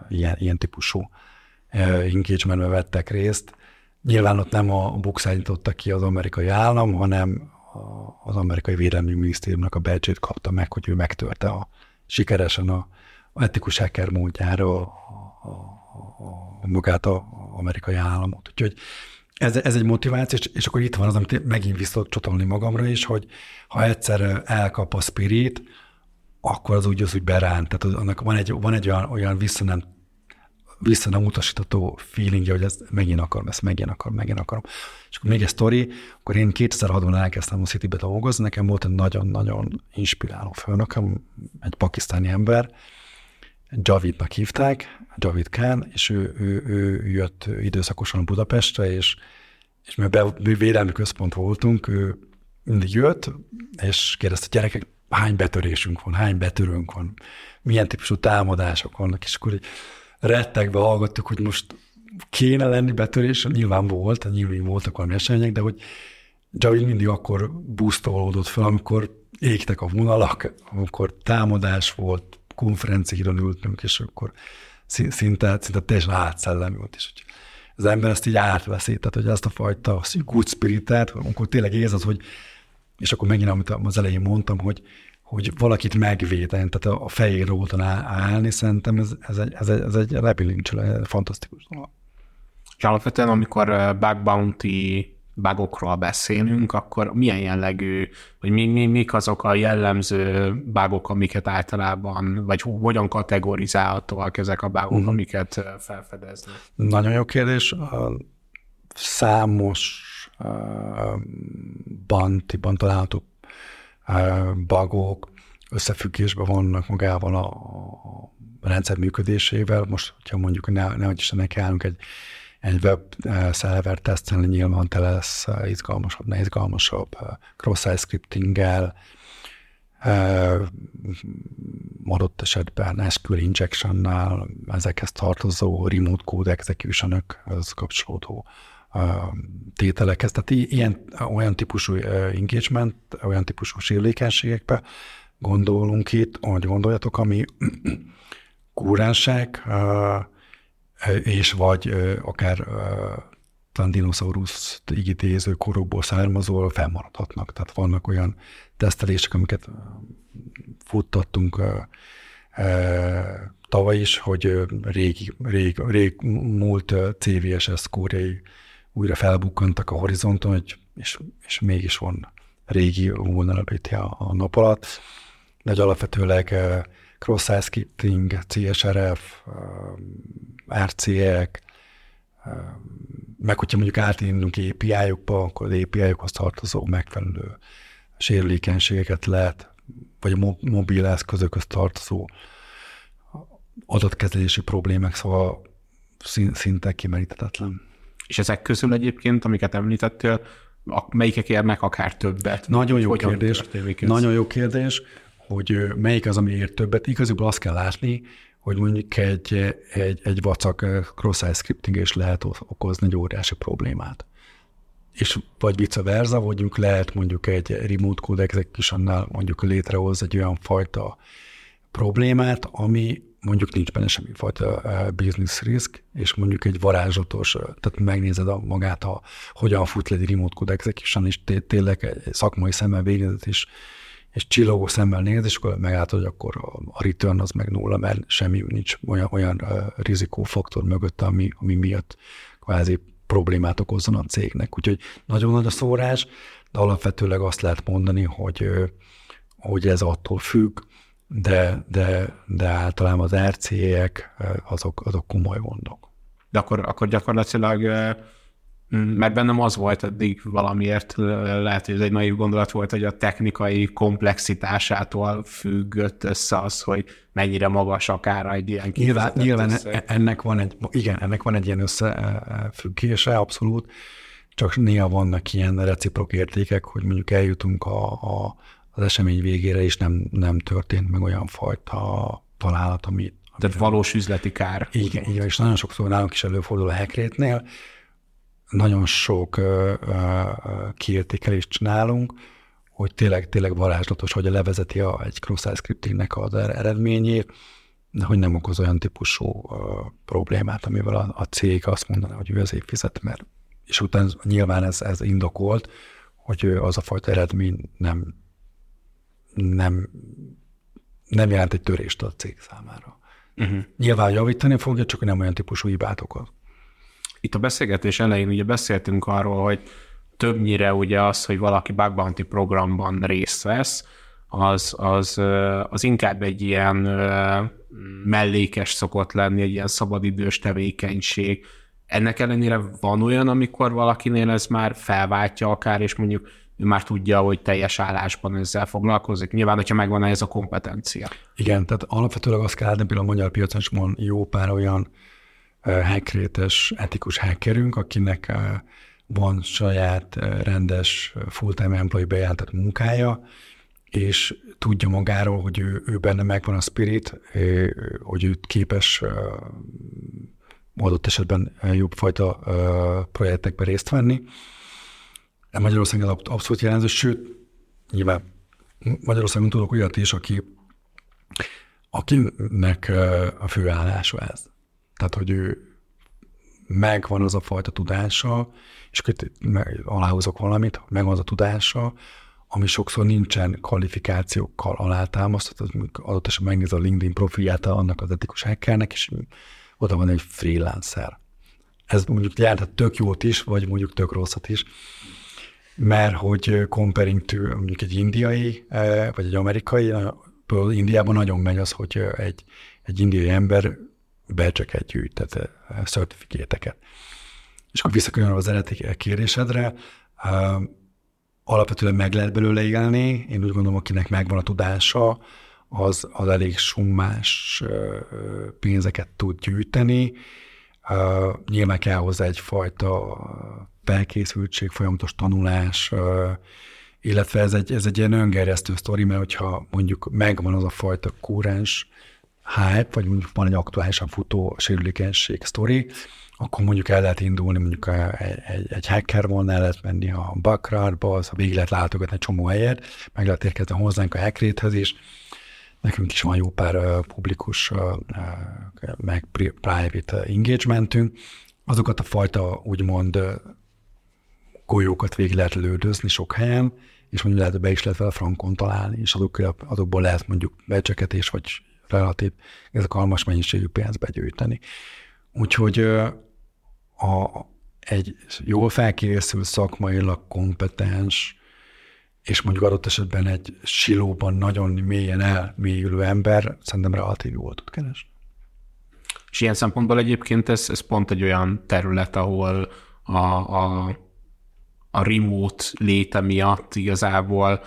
ilyen, ilyen típusú engagementbe vettek részt. Nyilván ott nem a Bux nyitotta ki az amerikai állam, hanem az amerikai védelmi minisztériumnak a badge kapta meg, hogy ő megtörte a, sikeresen a, a etikus hacker módjára a, a, a, a magát az amerikai államot. Úgyhogy ez, ez egy motiváció, és, és akkor itt van az, amit megint vissza csatolni magamra is, hogy ha egyszer elkap a spirit, akkor az úgy az úgy beránt. Tehát annak van egy, van egy olyan, olyan vissza nem vissza nem utasítató feelingje, hogy ezt megint akarom, ezt megint akarom, megint akarom. És akkor még egy sztori, akkor én 2006-ban elkezdtem a City-be dolgozni, nekem volt egy nagyon-nagyon inspiráló főnököm, egy pakisztáni ember, Javidnak hívták, Javid Khan, és ő, ő, ő jött időszakosan Budapestre, és, és mi a védelmi központ voltunk, ő mindig jött, és kérdezte, gyerekek, hány betörésünk van, hány betörőnk van, milyen típusú támadások vannak, és akkor rettegve hallgattuk, hogy most kéne lenni betörés, nyilván volt, nyilván voltak valami események, de hogy Javid mindig akkor boostolódott fel, amikor égtek a vonalak, amikor támadás volt, konferenciára ültünk, és akkor szinte, szinte teljesen átszellem volt, és hogy az ember ezt így átveszi, tehát hogy ezt a fajta good spiritet, amikor tényleg érzed, hogy, és akkor megint, amit az elején mondtam, hogy hogy valakit megvéden, tehát a fejére oldalon állni, szerintem ez, ez egy, ez egy, ez egy lebilincső, fantasztikus dolog. És alapvetően, amikor bug bounty bugokról beszélünk, akkor milyen jellegű, vagy mi, mi, mik azok a jellemző bugok, amiket általában, vagy hogyan kategorizálhatóak ezek a bugok, uh-huh. amiket felfedeznek? Nagyon jó kérdés. Számos uh, bantiban található bagok összefüggésben vannak magával a, a rendszer működésével. Most, hogyha mondjuk ne, nehogy is nekiállunk egy, egy web szerver tesztelni, nyilván te lesz izgalmasabb, ne izgalmasabb, cross-site scriptinggel, adott esetben SQL injectionnál ezekhez tartozó remote code execution az kapcsolódó tételekhez. Tehát ilyen, olyan típusú engagement, olyan típusú sérülékenységekbe gondolunk itt, ahogy gondoljatok, ami kúrensek, és vagy akár talán igítéző korokból származó fennmaradhatnak. Tehát vannak olyan tesztelések, amiket futtattunk tavaly is, hogy régi, rég, rég múlt CVSS szkórjai újra felbukkantak a horizonton, hogy, és, és mégis van régi vulnerability a, a nap alatt, de hogy alapvetőleg cross-site scripting, CSRF, RCE-ek, meg hogyha mondjuk átindulunk API-okba, akkor az API-okhoz tartozó megfelelő sérülékenységeket lehet, vagy a mobil eszközökhöz tartozó adatkezelési problémák, szóval szinte kimeríthetetlen. És ezek közül egyébként, amiket említettél, melyikek érnek akár többet? Nagyon jó Hogyan kérdés. Nagyon jó kérdés, hogy melyik az, ami ér többet. Igazából azt kell látni, hogy mondjuk egy, egy, egy vacak cross-site scripting is lehet okozni egy óriási problémát. És vagy vice versa, mondjuk lehet mondjuk egy remote code execution mondjuk létrehoz egy olyan fajta problémát, ami mondjuk nincs benne semmifajta business risk, és mondjuk egy varázslatos, tehát megnézed a magát, a, hogyan fut le egy remote code execution, és tényleg egy szakmai szemmel végzett, és, és csillogó szemmel néz, és akkor meglátod, hogy akkor a return az meg nulla, mert semmi nincs olyan, olyan rizikófaktor mögött, ami, ami miatt kvázi problémát okozzon a cégnek. Úgyhogy nagyon nagy a szórás, de alapvetőleg azt lehet mondani, hogy, hogy ez attól függ, de, de, de általában az RCE-ek azok, azok komoly gondok. De akkor, akkor gyakorlatilag, mert bennem az volt eddig valamiért, lehet, hogy ez egy naív gondolat volt, hogy a technikai komplexitásától függött össze az, hogy mennyire magas akár egy ilyen Nyilván, nyilván e- ennek van egy, igen, ennek van egy ilyen összefüggése, abszolút, csak néha vannak ilyen reciprok értékek, hogy mondjuk eljutunk a, a az esemény végére is nem, nem történt meg olyan fajta találat, ami... Tehát valós üzleti kár. Igen, igen, és nagyon sokszor nálunk is előfordul a hackrétnél, nagyon sok uh, kiértékelést csinálunk, hogy tényleg, tényleg varázslatos, hogy levezeti a, egy cross scriptingnek az er-, eredményét, de hogy nem okoz olyan típusú uh, problémát, amivel a, a cég azt mondaná, hogy ő azért fizet, mert és utána nyilván ez, ez indokolt, hogy az a fajta eredmény nem nem, nem jelent egy törést a cég számára. Uh-huh. Nyilván javítani fogja, csak nem olyan típusú hibát okoz. Itt a beszélgetés elején ugye beszéltünk arról, hogy többnyire ugye az, hogy valaki bug bounty programban részt vesz, az, az, az inkább egy ilyen mellékes szokott lenni, egy ilyen szabadidős tevékenység. Ennek ellenére van olyan, amikor valakinél ez már felváltja akár, és mondjuk ő már tudja, hogy teljes állásban ezzel foglalkozik. Nyilván, hogyha megvan ez a kompetencia. Igen, tehát alapvetőleg azt kell látni, például a magyar piacon is van jó pár olyan hackrétes, etikus hackerünk, akinek van saját rendes full-time employee bejelentett munkája, és tudja magáról, hogy ő, ő benne megvan a spirit, hogy ő képes adott esetben jobb fajta projektekben részt venni, Magyarországon abszolút jelenző, sőt, nyilván Magyarországon tudok olyat is, aki, akinek a főállása ez. Tehát, hogy ő megvan az a fajta tudása, és akkor aláhozok valamit, megvan az a tudása, ami sokszor nincsen kvalifikációkkal alátámasztott, adott esetben megnéz a LinkedIn profilját annak az etikus hackernek, és oda van egy freelancer. Ez mondjuk jelentett tök jót is, vagy mondjuk tök rosszat is mert hogy comparing to mondjuk egy indiai, vagy egy amerikai, Indiában nagyon megy az, hogy egy, egy indiai ember becseket gyűjt, tehát certifikéteket. És akkor visszakönyöröm az eredeti kérdésedre, alapvetően meg lehet belőle élni, én úgy gondolom, akinek megvan a tudása, az, az elég summás pénzeket tud gyűjteni. Nyilván kell hozzá egyfajta felkészültség, folyamatos tanulás, illetve ez egy, ez egy ilyen öngerjesztő sztori, mert hogyha mondjuk megvan az a fajta kúrens hype, vagy mondjuk van egy aktuálisan futó sérülékenység sztori, akkor mondjuk el lehet indulni, mondjuk egy, egy, egy hacker volna, el lehet menni a Bakrárba, az végig lehet látogatni egy csomó helyet, meg lehet érkezni hozzánk a hackréthez is. Nekünk is van jó pár publikus, meg private engagementünk. Azokat a fajta úgymond golyókat végig lehet lődözni sok helyen, és mondjuk lehet, be is lehet vele frankon találni, és azok, azokból lehet mondjuk becseketés vagy relatív ezek almas mennyiségű pénzt begyűjteni. Úgyhogy a, egy jól felkészült, szakmailag kompetens, és mondjuk adott esetben egy silóban nagyon mélyen elmélyülő ember szerintem relatív jól tud keresni. És ilyen szempontból egyébként ez, ez pont egy olyan terület, ahol a, a, a remote léte miatt igazából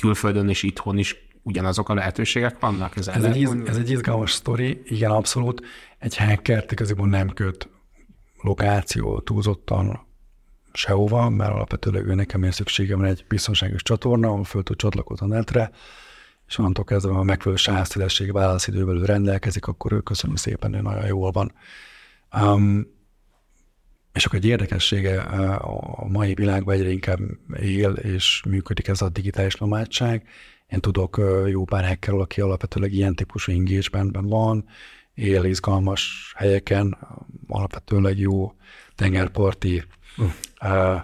külföldön és itthon is ugyanazok a lehetőségek vannak? Ez, ez, egy, iz, ez egy izgalmas sztori, igen, abszolút. Egy hackert igazából nem köt lokáció túlzottan sehova, mert alapvetőleg ő nekem én szükségem van egy biztonságos csatorna, ahol föl tud csatlakozni a netre, és onnantól kezdve, ha megfelelő sávszélesség válaszidővel rendelkezik, akkor ő köszönöm szépen, ő nagyon jól van. Um, és akkor egy érdekessége a mai világban egyre inkább él és működik ez a digitális nomádság. Én tudok jó pár hackerről, aki alapvetőleg ilyen típusú engagementben van, él izgalmas helyeken, alapvetőleg jó tengerparti uh,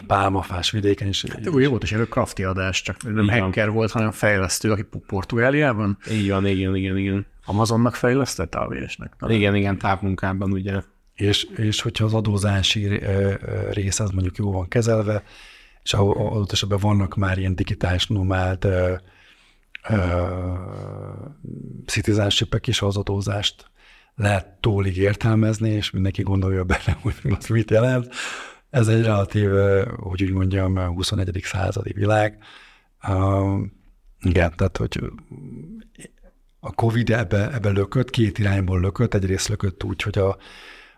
pálmafás vidéken is. Hát jó volt is erről crafty adás, csak nem igen. hacker volt, hanem fejlesztő, aki Portugáliában. Van, igen, igen, igen. Amazonnak fejlesztett AWS-nek? Igen, igen, távmunkában ugye. És, és hogyha az adózási rész az mondjuk jó van kezelve, és adott esetben vannak már ilyen digitális nomád uh, uh, citizenship is az adózást lehet tólig értelmezni, és mindenki gondolja bele, hogy az mit jelent. Ez egy relatív, hogy úgy mondjam, 21. századi világ. Igen, tehát hogy a Covid ebbe, ebbe lökött, két irányból lökött, egyrészt lökött úgy, hogy a,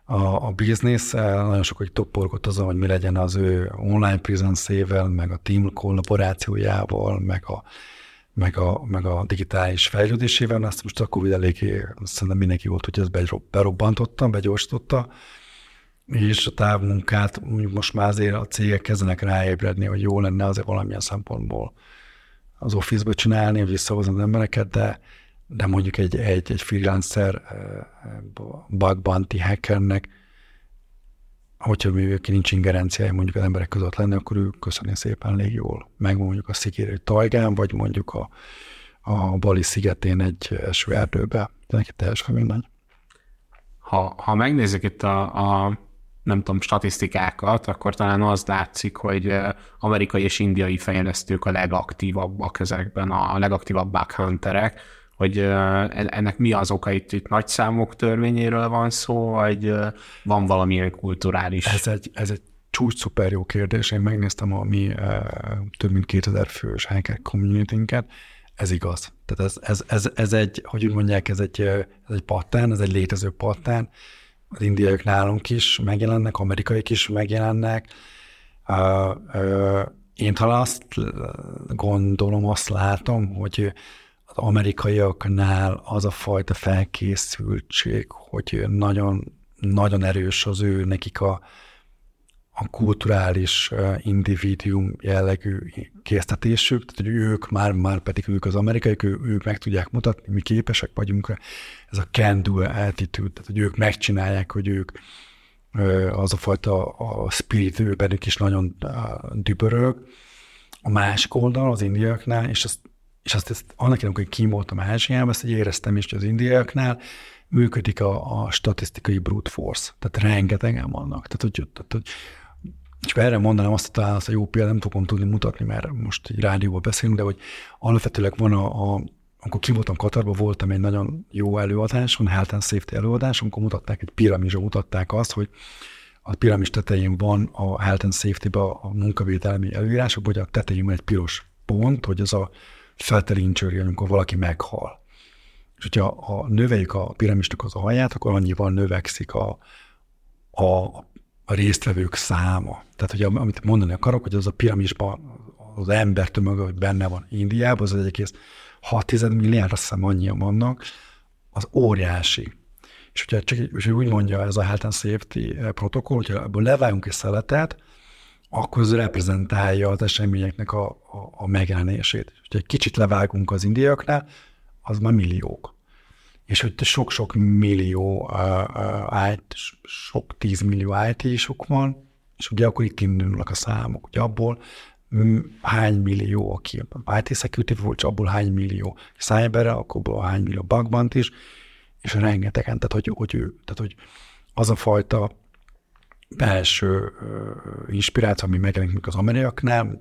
a, a business nagyon sokáig topporgott azon, hogy mi legyen az ő online presence meg a team kollaborációjával, meg a, meg a, meg a digitális fejlődésével, azt most a Covid eléggé, szerintem mindenki volt, hogy ez berobbantotta, begyorsította, és a távmunkát mondjuk most már azért a cégek kezdenek ráébredni, hogy jó lenne azért valamilyen szempontból az office-ba csinálni, visszahozni az embereket, de, de mondjuk egy, egy, egy freelancer bug bounty hackernek, hogyha ő nincs ingerenciája mondjuk az emberek között lenni, akkor ő köszönni szépen elég jól. Meg mondjuk a szikérő tajgán, vagy mondjuk a, a Bali szigetén egy esőerdőbe, de neki teljesen mindegy. Ha, ha megnézzük itt a, a nem tudom, statisztikákat, akkor talán az látszik, hogy amerikai és indiai fejlesztők a legaktívabbak ezekben, a legaktívabb bug hunterek, hogy ennek mi az oka, itt, itt nagy számok törvényéről van szó, vagy van valamilyen kulturális? Ez egy, ez egy csúcs szuper jó kérdés. Én megnéztem a mi több mint 2000 fős hacker community ez igaz. Tehát ez, ez, ez, ez egy, hogy úgy mondják, ez egy, ez egy pattern, ez egy létező pattern, az indiaiak nálunk is megjelennek, amerikaiak is megjelennek. Én talán azt gondolom, azt látom, hogy az amerikaiaknál az a fajta felkészültség, hogy nagyon, nagyon erős az ő, nekik a, a kulturális individuum jellegű késztetésük, tehát hogy ők már, már pedig ők az amerikaiak, ő, ők meg tudják mutatni, mi képesek vagyunk, ez a can do attitude, tehát hogy ők megcsinálják, hogy ők az a fajta a spirit ő bennük is nagyon dübörög. A másik oldal az indiaiaknál, és azt, és azt ezt, annak idején, hogy kim voltam Ázsiában, ezt éreztem is, hogy az indiaiaknál működik a, a statisztikai brute force, tehát rengetegen vannak. Tehát, hogy, tehát, hogy és erre mondanám azt, talán azt a jó példát nem fogom tudni mutatni, mert most egy rádióban beszélünk, de hogy alapvetőleg van a, a amikor ki voltam voltam egy nagyon jó előadáson, Health and Safety előadás, amikor mutatták, egy piramison mutatták azt, hogy a piramis tetején van a Health and Safety-be a munkavédelmi előírások, hogy a tetején van egy piros pont, hogy az a injury, amikor valaki meghal. És hogyha ha növeljük a piramisnak az a haját, akkor annyival növekszik a, a a résztvevők száma. Tehát, hogy amit mondani akarok, hogy az a piramisban az ember tömeg, hogy benne van Indiában, az 1,6 milliárd, azt hiszem annyian vannak, az óriási. És hogyha csak és úgy mondja ez a Health and Safety protokoll, hogyha ebből leváljunk egy szeletet, akkor ez reprezentálja az eseményeknek a, a, a megjelenését. Ha egy kicsit levágunk az indiaiaknál, az már milliók és hogy sok-sok millió, uh, sok tízmillió IT-sok van, és ugye akkor itt indulnak a számok, ugye abból hány millió, aki IT security volt, abból hány millió cyberre, akkor abból hány millió bugbant is, és rengetegen, tehát hogy, hogy, ő, tehát hogy az a fajta belső inspiráció, ami megjelenik az amerikaknál,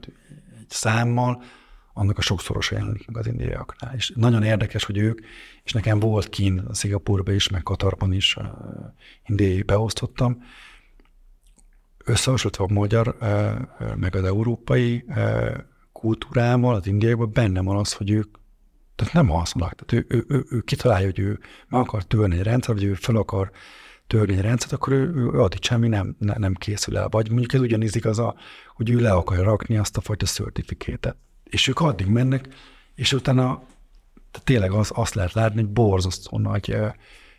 egy számmal, annak a sokszorosa jelenik meg az indiaiaknál. És nagyon érdekes, hogy ők, és nekem volt kín Szingapurban is, meg Katarban is uh, indiai beosztottam, összehasonlítva a magyar, uh, meg az európai uh, kultúrával, az indiaiakban benne van az, hogy ők tehát nem alszanak. Tehát ő, ő, ő, ő kitalálja, hogy ő meg akar törni egy rendszer, vagy ő fel akar törni egy rendszert, akkor ő, ő addig semmi nem, ne, nem készül el. Vagy mondjuk ez ugyaníz igaz, a, hogy ő le akarja rakni azt a fajta certifikétet. És ők addig mennek, és utána tehát tényleg az, azt lehet látni, hogy borzasztó nagy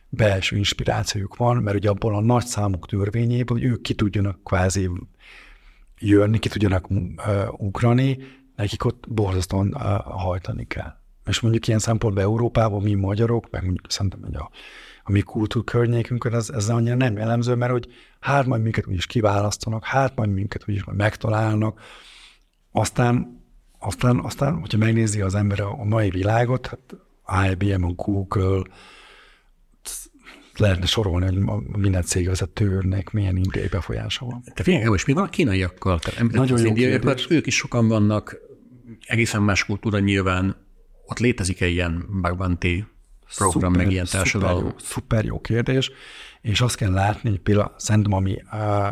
belső inspirációjuk van, mert ugye abból a nagy számok törvényéből, hogy ők ki tudjanak kvázi jönni, ki tudjanak ugrani, nekik ott borzasztóan uh, hajtani kell. És mondjuk ilyen szempontból Európában mi magyarok, meg mondjuk szerintem, hogy a, a mi kultúrkörnyékünkön ez, ez annyira nem jellemző, mert hogy hát majd minket úgyis kiválasztanak, hát majd minket úgyis majd megtalálnak, aztán, aztán, aztán, hogyha megnézi az ember a mai világot, hát IBM, a Google, lehetne sorolni, hogy minden cégvezetőnek milyen indiai befolyása van. Te figyelj, most mi van a kínaiakkal? Nagyon jó indiaiakkal, kérdés. ők is sokan vannak, egészen más kultúra nyilván. Ott létezik-e ilyen Bhagwanti program, meg ilyen társadalom? Szuper jó, szuper jó kérdés, és azt kell látni, hogy például szerintem ami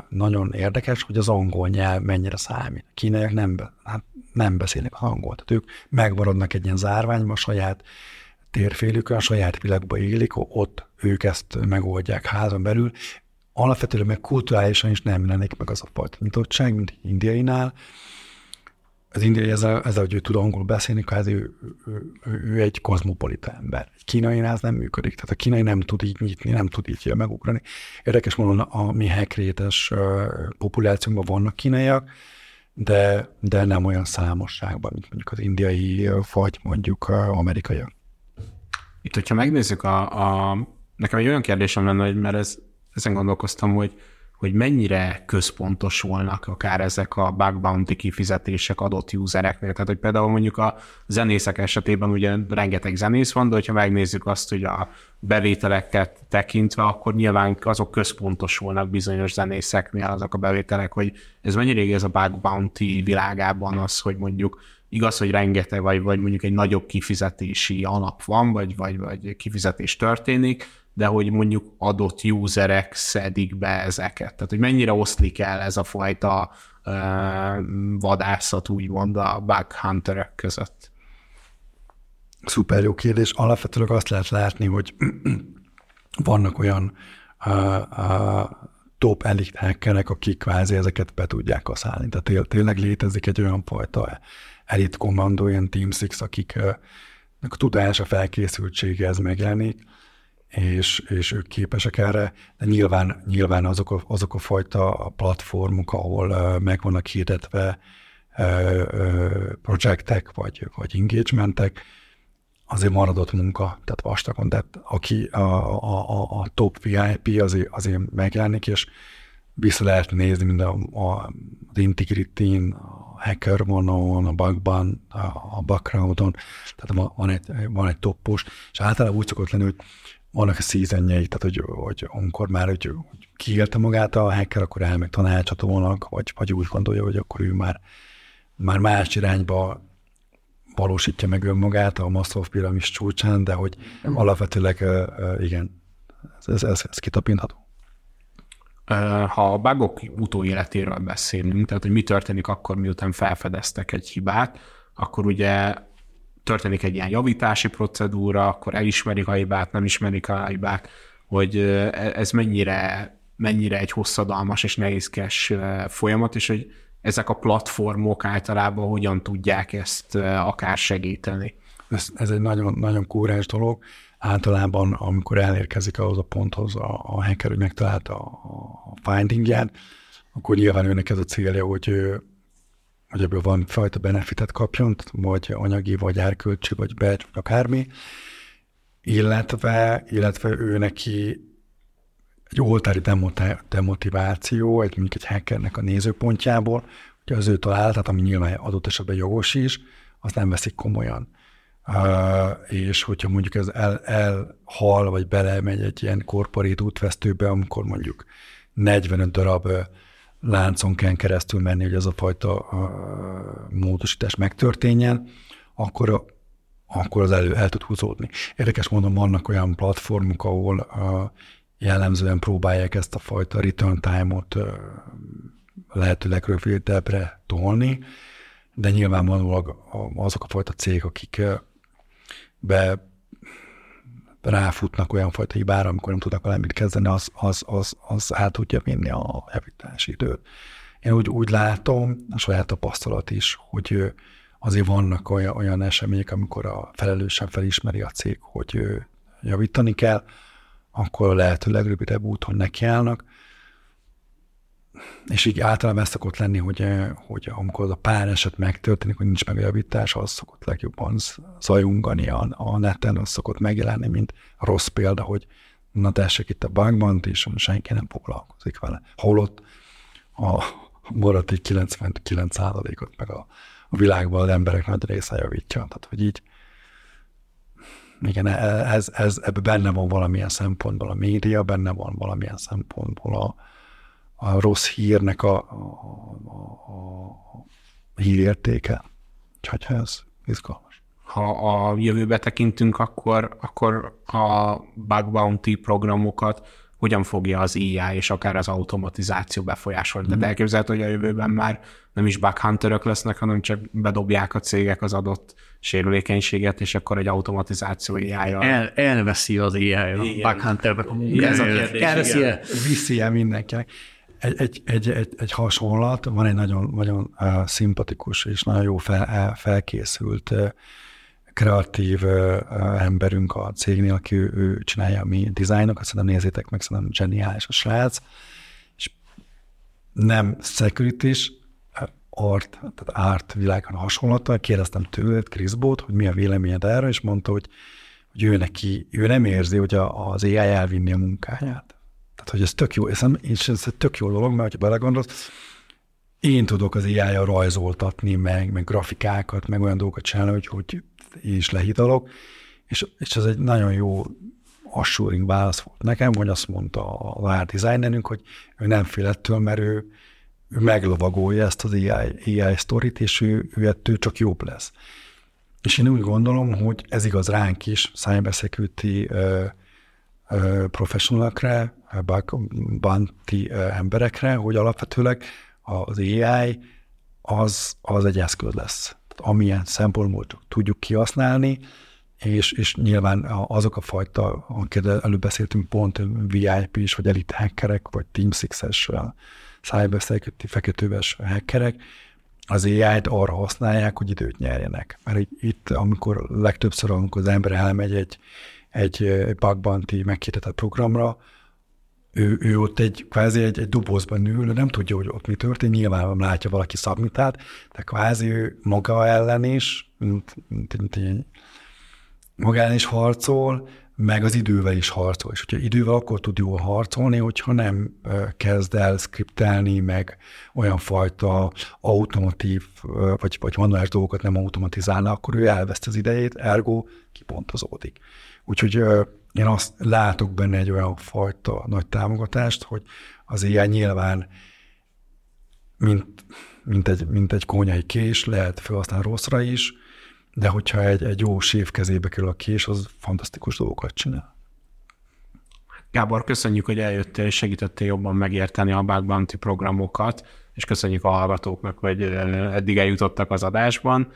nagyon érdekes, hogy az angol nyelv mennyire számít. A kínaiak nem, hát nem beszélnek az angolt. Tehát ők megmaradnak egy ilyen zárványban, saját térfélükön, a saját világban élik, ott ők ezt megoldják házon belül. Alapvetően meg kulturálisan is nem lennék meg az a fajta nyitottság, mint indiainál. Az indiai ezzel, ezzel hogy ő tud angolul beszélni, hát ő, ő, ő, egy kozmopolita ember. Egy kínainál ez nem működik, tehát a kínai nem tud így nyitni, nem tud így megugrani. Érdekes módon a mi hekrétes populációnkban vannak kínaiak, de, de nem olyan számosságban, mint mondjuk az indiai, vagy mondjuk amerikaiak. Itt, hogyha megnézzük, a, a, nekem egy olyan kérdésem lenne, hogy mert ez, ezen gondolkoztam, hogy, hogy mennyire központosulnak akár ezek a bug bounty kifizetések adott usereknél. Tehát, hogy például mondjuk a zenészek esetében ugye rengeteg zenész van, de hogyha megnézzük azt, hogy a bevételeket tekintve, akkor nyilván azok központosulnak bizonyos zenészeknél azok a bevételek, hogy ez mennyire ez a bug bounty világában az, hogy mondjuk igaz, hogy rengeteg, vagy, vagy mondjuk egy nagyobb kifizetési alap van, vagy, vagy, vagy kifizetés történik, de hogy mondjuk adott userek szedik be ezeket. Tehát, hogy mennyire oszlik el ez a fajta uh, vadászat, úgymond a bug hunterek között. Szuper jó kérdés. Alapvetően azt lehet látni, hogy vannak olyan uh, uh, top elit hackerek, akik kvázi ezeket be tudják kaszálni. Tehát tényleg létezik egy olyan fajta elit kommandó, ilyen Team Six, akik a tudás, a felkészültsége ez megjelenik, és, és ők képesek erre, de nyilván, nyilván azok, a, azok a fajta platformok, ahol meg vannak hirdetve projektek, vagy, vagy engagementek, azért maradott munka, tehát vastagon, tehát aki a, a, a top VIP azért, azért megjelenik, és vissza lehet nézni mind a, a, az integrity a hacker vonon, a bugban, a, a backgroundon, tehát van egy, van egy toppos, és általában úgy szokott lenni, hogy vannak a seasonjei, tehát hogy, hogy amikor már hogy, hogy kiélte magát a hacker, akkor elmegy tanácsadónak, vagy, vagy úgy gondolja, hogy akkor ő már, már más irányba valósítja meg önmagát a Maslow piramis csúcsán, de hogy alapvetőleg igen, ez, ez, ez kitapintható. Ha a bugok utóéletéről beszélünk, tehát hogy mi történik akkor, miután felfedeztek egy hibát, akkor ugye történik egy ilyen javítási procedúra, akkor elismerik a hibát, nem ismerik a hibát, hogy ez mennyire, mennyire egy hosszadalmas és nehézkes folyamat, és hogy ezek a platformok általában hogyan tudják ezt akár segíteni. Ez, ez egy nagyon, nagyon kúrás dolog. Általában, amikor elérkezik ahhoz a ponthoz a, a hacker, hogy megtalálta a, a findingját, akkor nyilván őnek ez a célja, hogy, hogy ebből van fajta benefitet kapjon, vagy anyagi, vagy árkölcsi, vagy vagy akármi, illetve, illetve ő neki egy oltári demotiváció, egy mondjuk egy hackernek a nézőpontjából, hogy az ő találatát, ami nyilván adott esetben jogos is, azt nem veszik komolyan. Uh, és hogyha mondjuk ez el, elhal, vagy belemegy egy ilyen korporét útvesztőbe, amikor mondjuk 45 darab láncon kell keresztül menni, hogy ez a fajta uh, módosítás megtörténjen, akkor, akkor az elő el tud húzódni. Érdekes mondom, vannak olyan platformok, ahol uh, jellemzően próbálják ezt a fajta return time-ot lehetőleg rövidebbre tolni, de nyilvánvalóan azok a fajta cégek, akik be ráfutnak olyan fajta hibára, amikor nem tudnak valamit kezdeni, az, az, az, az át tudja vinni a javítási időt. Én úgy, úgy látom, a saját tapasztalat is, hogy azért vannak olyan, olyan események, amikor a felelősen felismeri a cég, hogy javítani kell, akkor a lehető legrövidebb úton nekiállnak, és így általában ez szokott lenni, hogy, eh, hogy amikor a pár eset megtörténik, hogy nincs meg a javítás, az szokott legjobban zajungani a, a neten, az szokott megjelenni, mint rossz példa, hogy na tessék itt a bankban, és senki nem foglalkozik vele. Holott a maradt 99%-ot meg a, a világban az emberek nagy része javítja. Tehát, hogy így igen, ez, ez, ebben benne van valamilyen szempontból a média, benne van valamilyen szempontból a, a rossz hírnek a, a, a, a hírértéke. Úgyhogy ez izgalmas. Ha a jövőbe tekintünk, akkor, akkor a bug bounty programokat hogyan fogja az IA és akár az automatizáció befolyásolni. Mm. Tehát elképzelhető, hogy a jövőben már nem is bug hunterök lesznek, hanem csak bedobják a cégek az adott sérülékenységet, és akkor egy automatizáció ai El, elveszi az AI a bug hunternek a munkáját. Ez a kérdés. Elveszi el. Viszi el mindenkinek. Egy, egy, egy, egy, egy hasonlat, van egy nagyon, nagyon szimpatikus és nagyon jó fel, felkészült uh, kreatív emberünk a cégnél, aki ő, ő csinálja a mi dizájnokat, szerintem nézzétek meg, szerintem zseniális a srác, és nem security art, tehát art világon hasonlata, kérdeztem tőled, Chris Bot, hogy mi a véleményed erre, és mondta, hogy, hogy ő neki, ő nem érzi, hogy az AI elvinni a munkáját. Tehát, hogy ez tök jó, és ez egy tök jó dolog, mert ha belegondolsz, én tudok az ai rajzoltatni, meg, meg grafikákat, meg olyan dolgokat csinálni, hogy, hogy én is lehidalok, és, és ez egy nagyon jó assuring válasz volt nekem, hogy azt mondta a ár designerünk, hogy ő nem fél ettől, mert ő, ő meglovagolja ezt az AI, AI sztorit, és ő, ő ettől csak jobb lesz. És én úgy gondolom, hogy ez igaz ránk is, cybersecurity uh, professzionálokra, banti emberekre, hogy alapvetőleg az AI az, az egy eszköz lesz. Amilyen szempontból tudjuk kihasználni, és, és nyilván azok a fajta, amiket előbb beszéltünk, pont VIP is, vagy elite hackerek, vagy Team Six-es cybersecurity feketőves hackerek, az AI-t arra használják, hogy időt nyerjenek. Mert itt, amikor legtöbbször, amikor az ember elmegy egy, egy bug bounty meghirdetett programra, ő, ő ott egy kvázi egy, egy dobozban ül, nem tudja, hogy ott mi történt, nyilván látja valaki szabmitát, de kvázi ő maga ellen is, mint, mint, mint egy, maga ellen is harcol, meg az idővel is harcol. És hogyha idővel akkor tud jól harcolni, hogyha nem kezd el skriptelni, meg olyan fajta automatív, vagy, vagy manuális dolgokat nem automatizálna, akkor ő elveszt az idejét, ergo kipontozódik. Úgyhogy én azt látok benne egy olyan fajta nagy támogatást, hogy az ilyen nyilván mint, mint, egy, mint egy konyai kés, lehet felhasználni rosszra is, de hogyha egy, egy jó sév kezébe kerül a kés, az fantasztikus dolgokat csinál. Gábor, köszönjük, hogy eljöttél és segítettél jobban megérteni a Bug Bounty programokat, és köszönjük a hallgatóknak, hogy eddig eljutottak az adásban.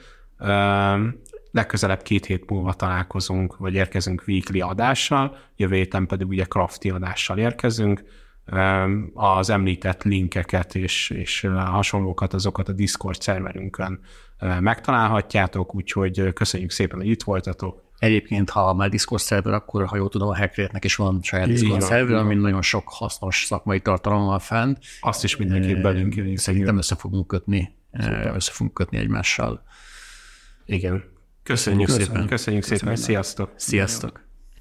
Legközelebb két hét múlva találkozunk, vagy érkezünk weekly adással, jövő héten pedig ugye crafty adással érkezünk. Az említett linkeket és, és hasonlókat, azokat a Discord szerverünkön megtalálhatjátok, úgyhogy köszönjük szépen, hogy itt voltatok. Egyébként, ha már Discord szerver, akkor ha jól tudom, a Hackrétnek is van saját Discord szerver, ami nagyon sok hasznos szakmai tartalom van fent. Azt is mindenképp belünk. Szerintem össze fogunk kötni, össze fogunk kötni egymással. Igen. Köszönjük, köszönjük szépen. Köszönjük szépen. Sziasztok. Sziasztok.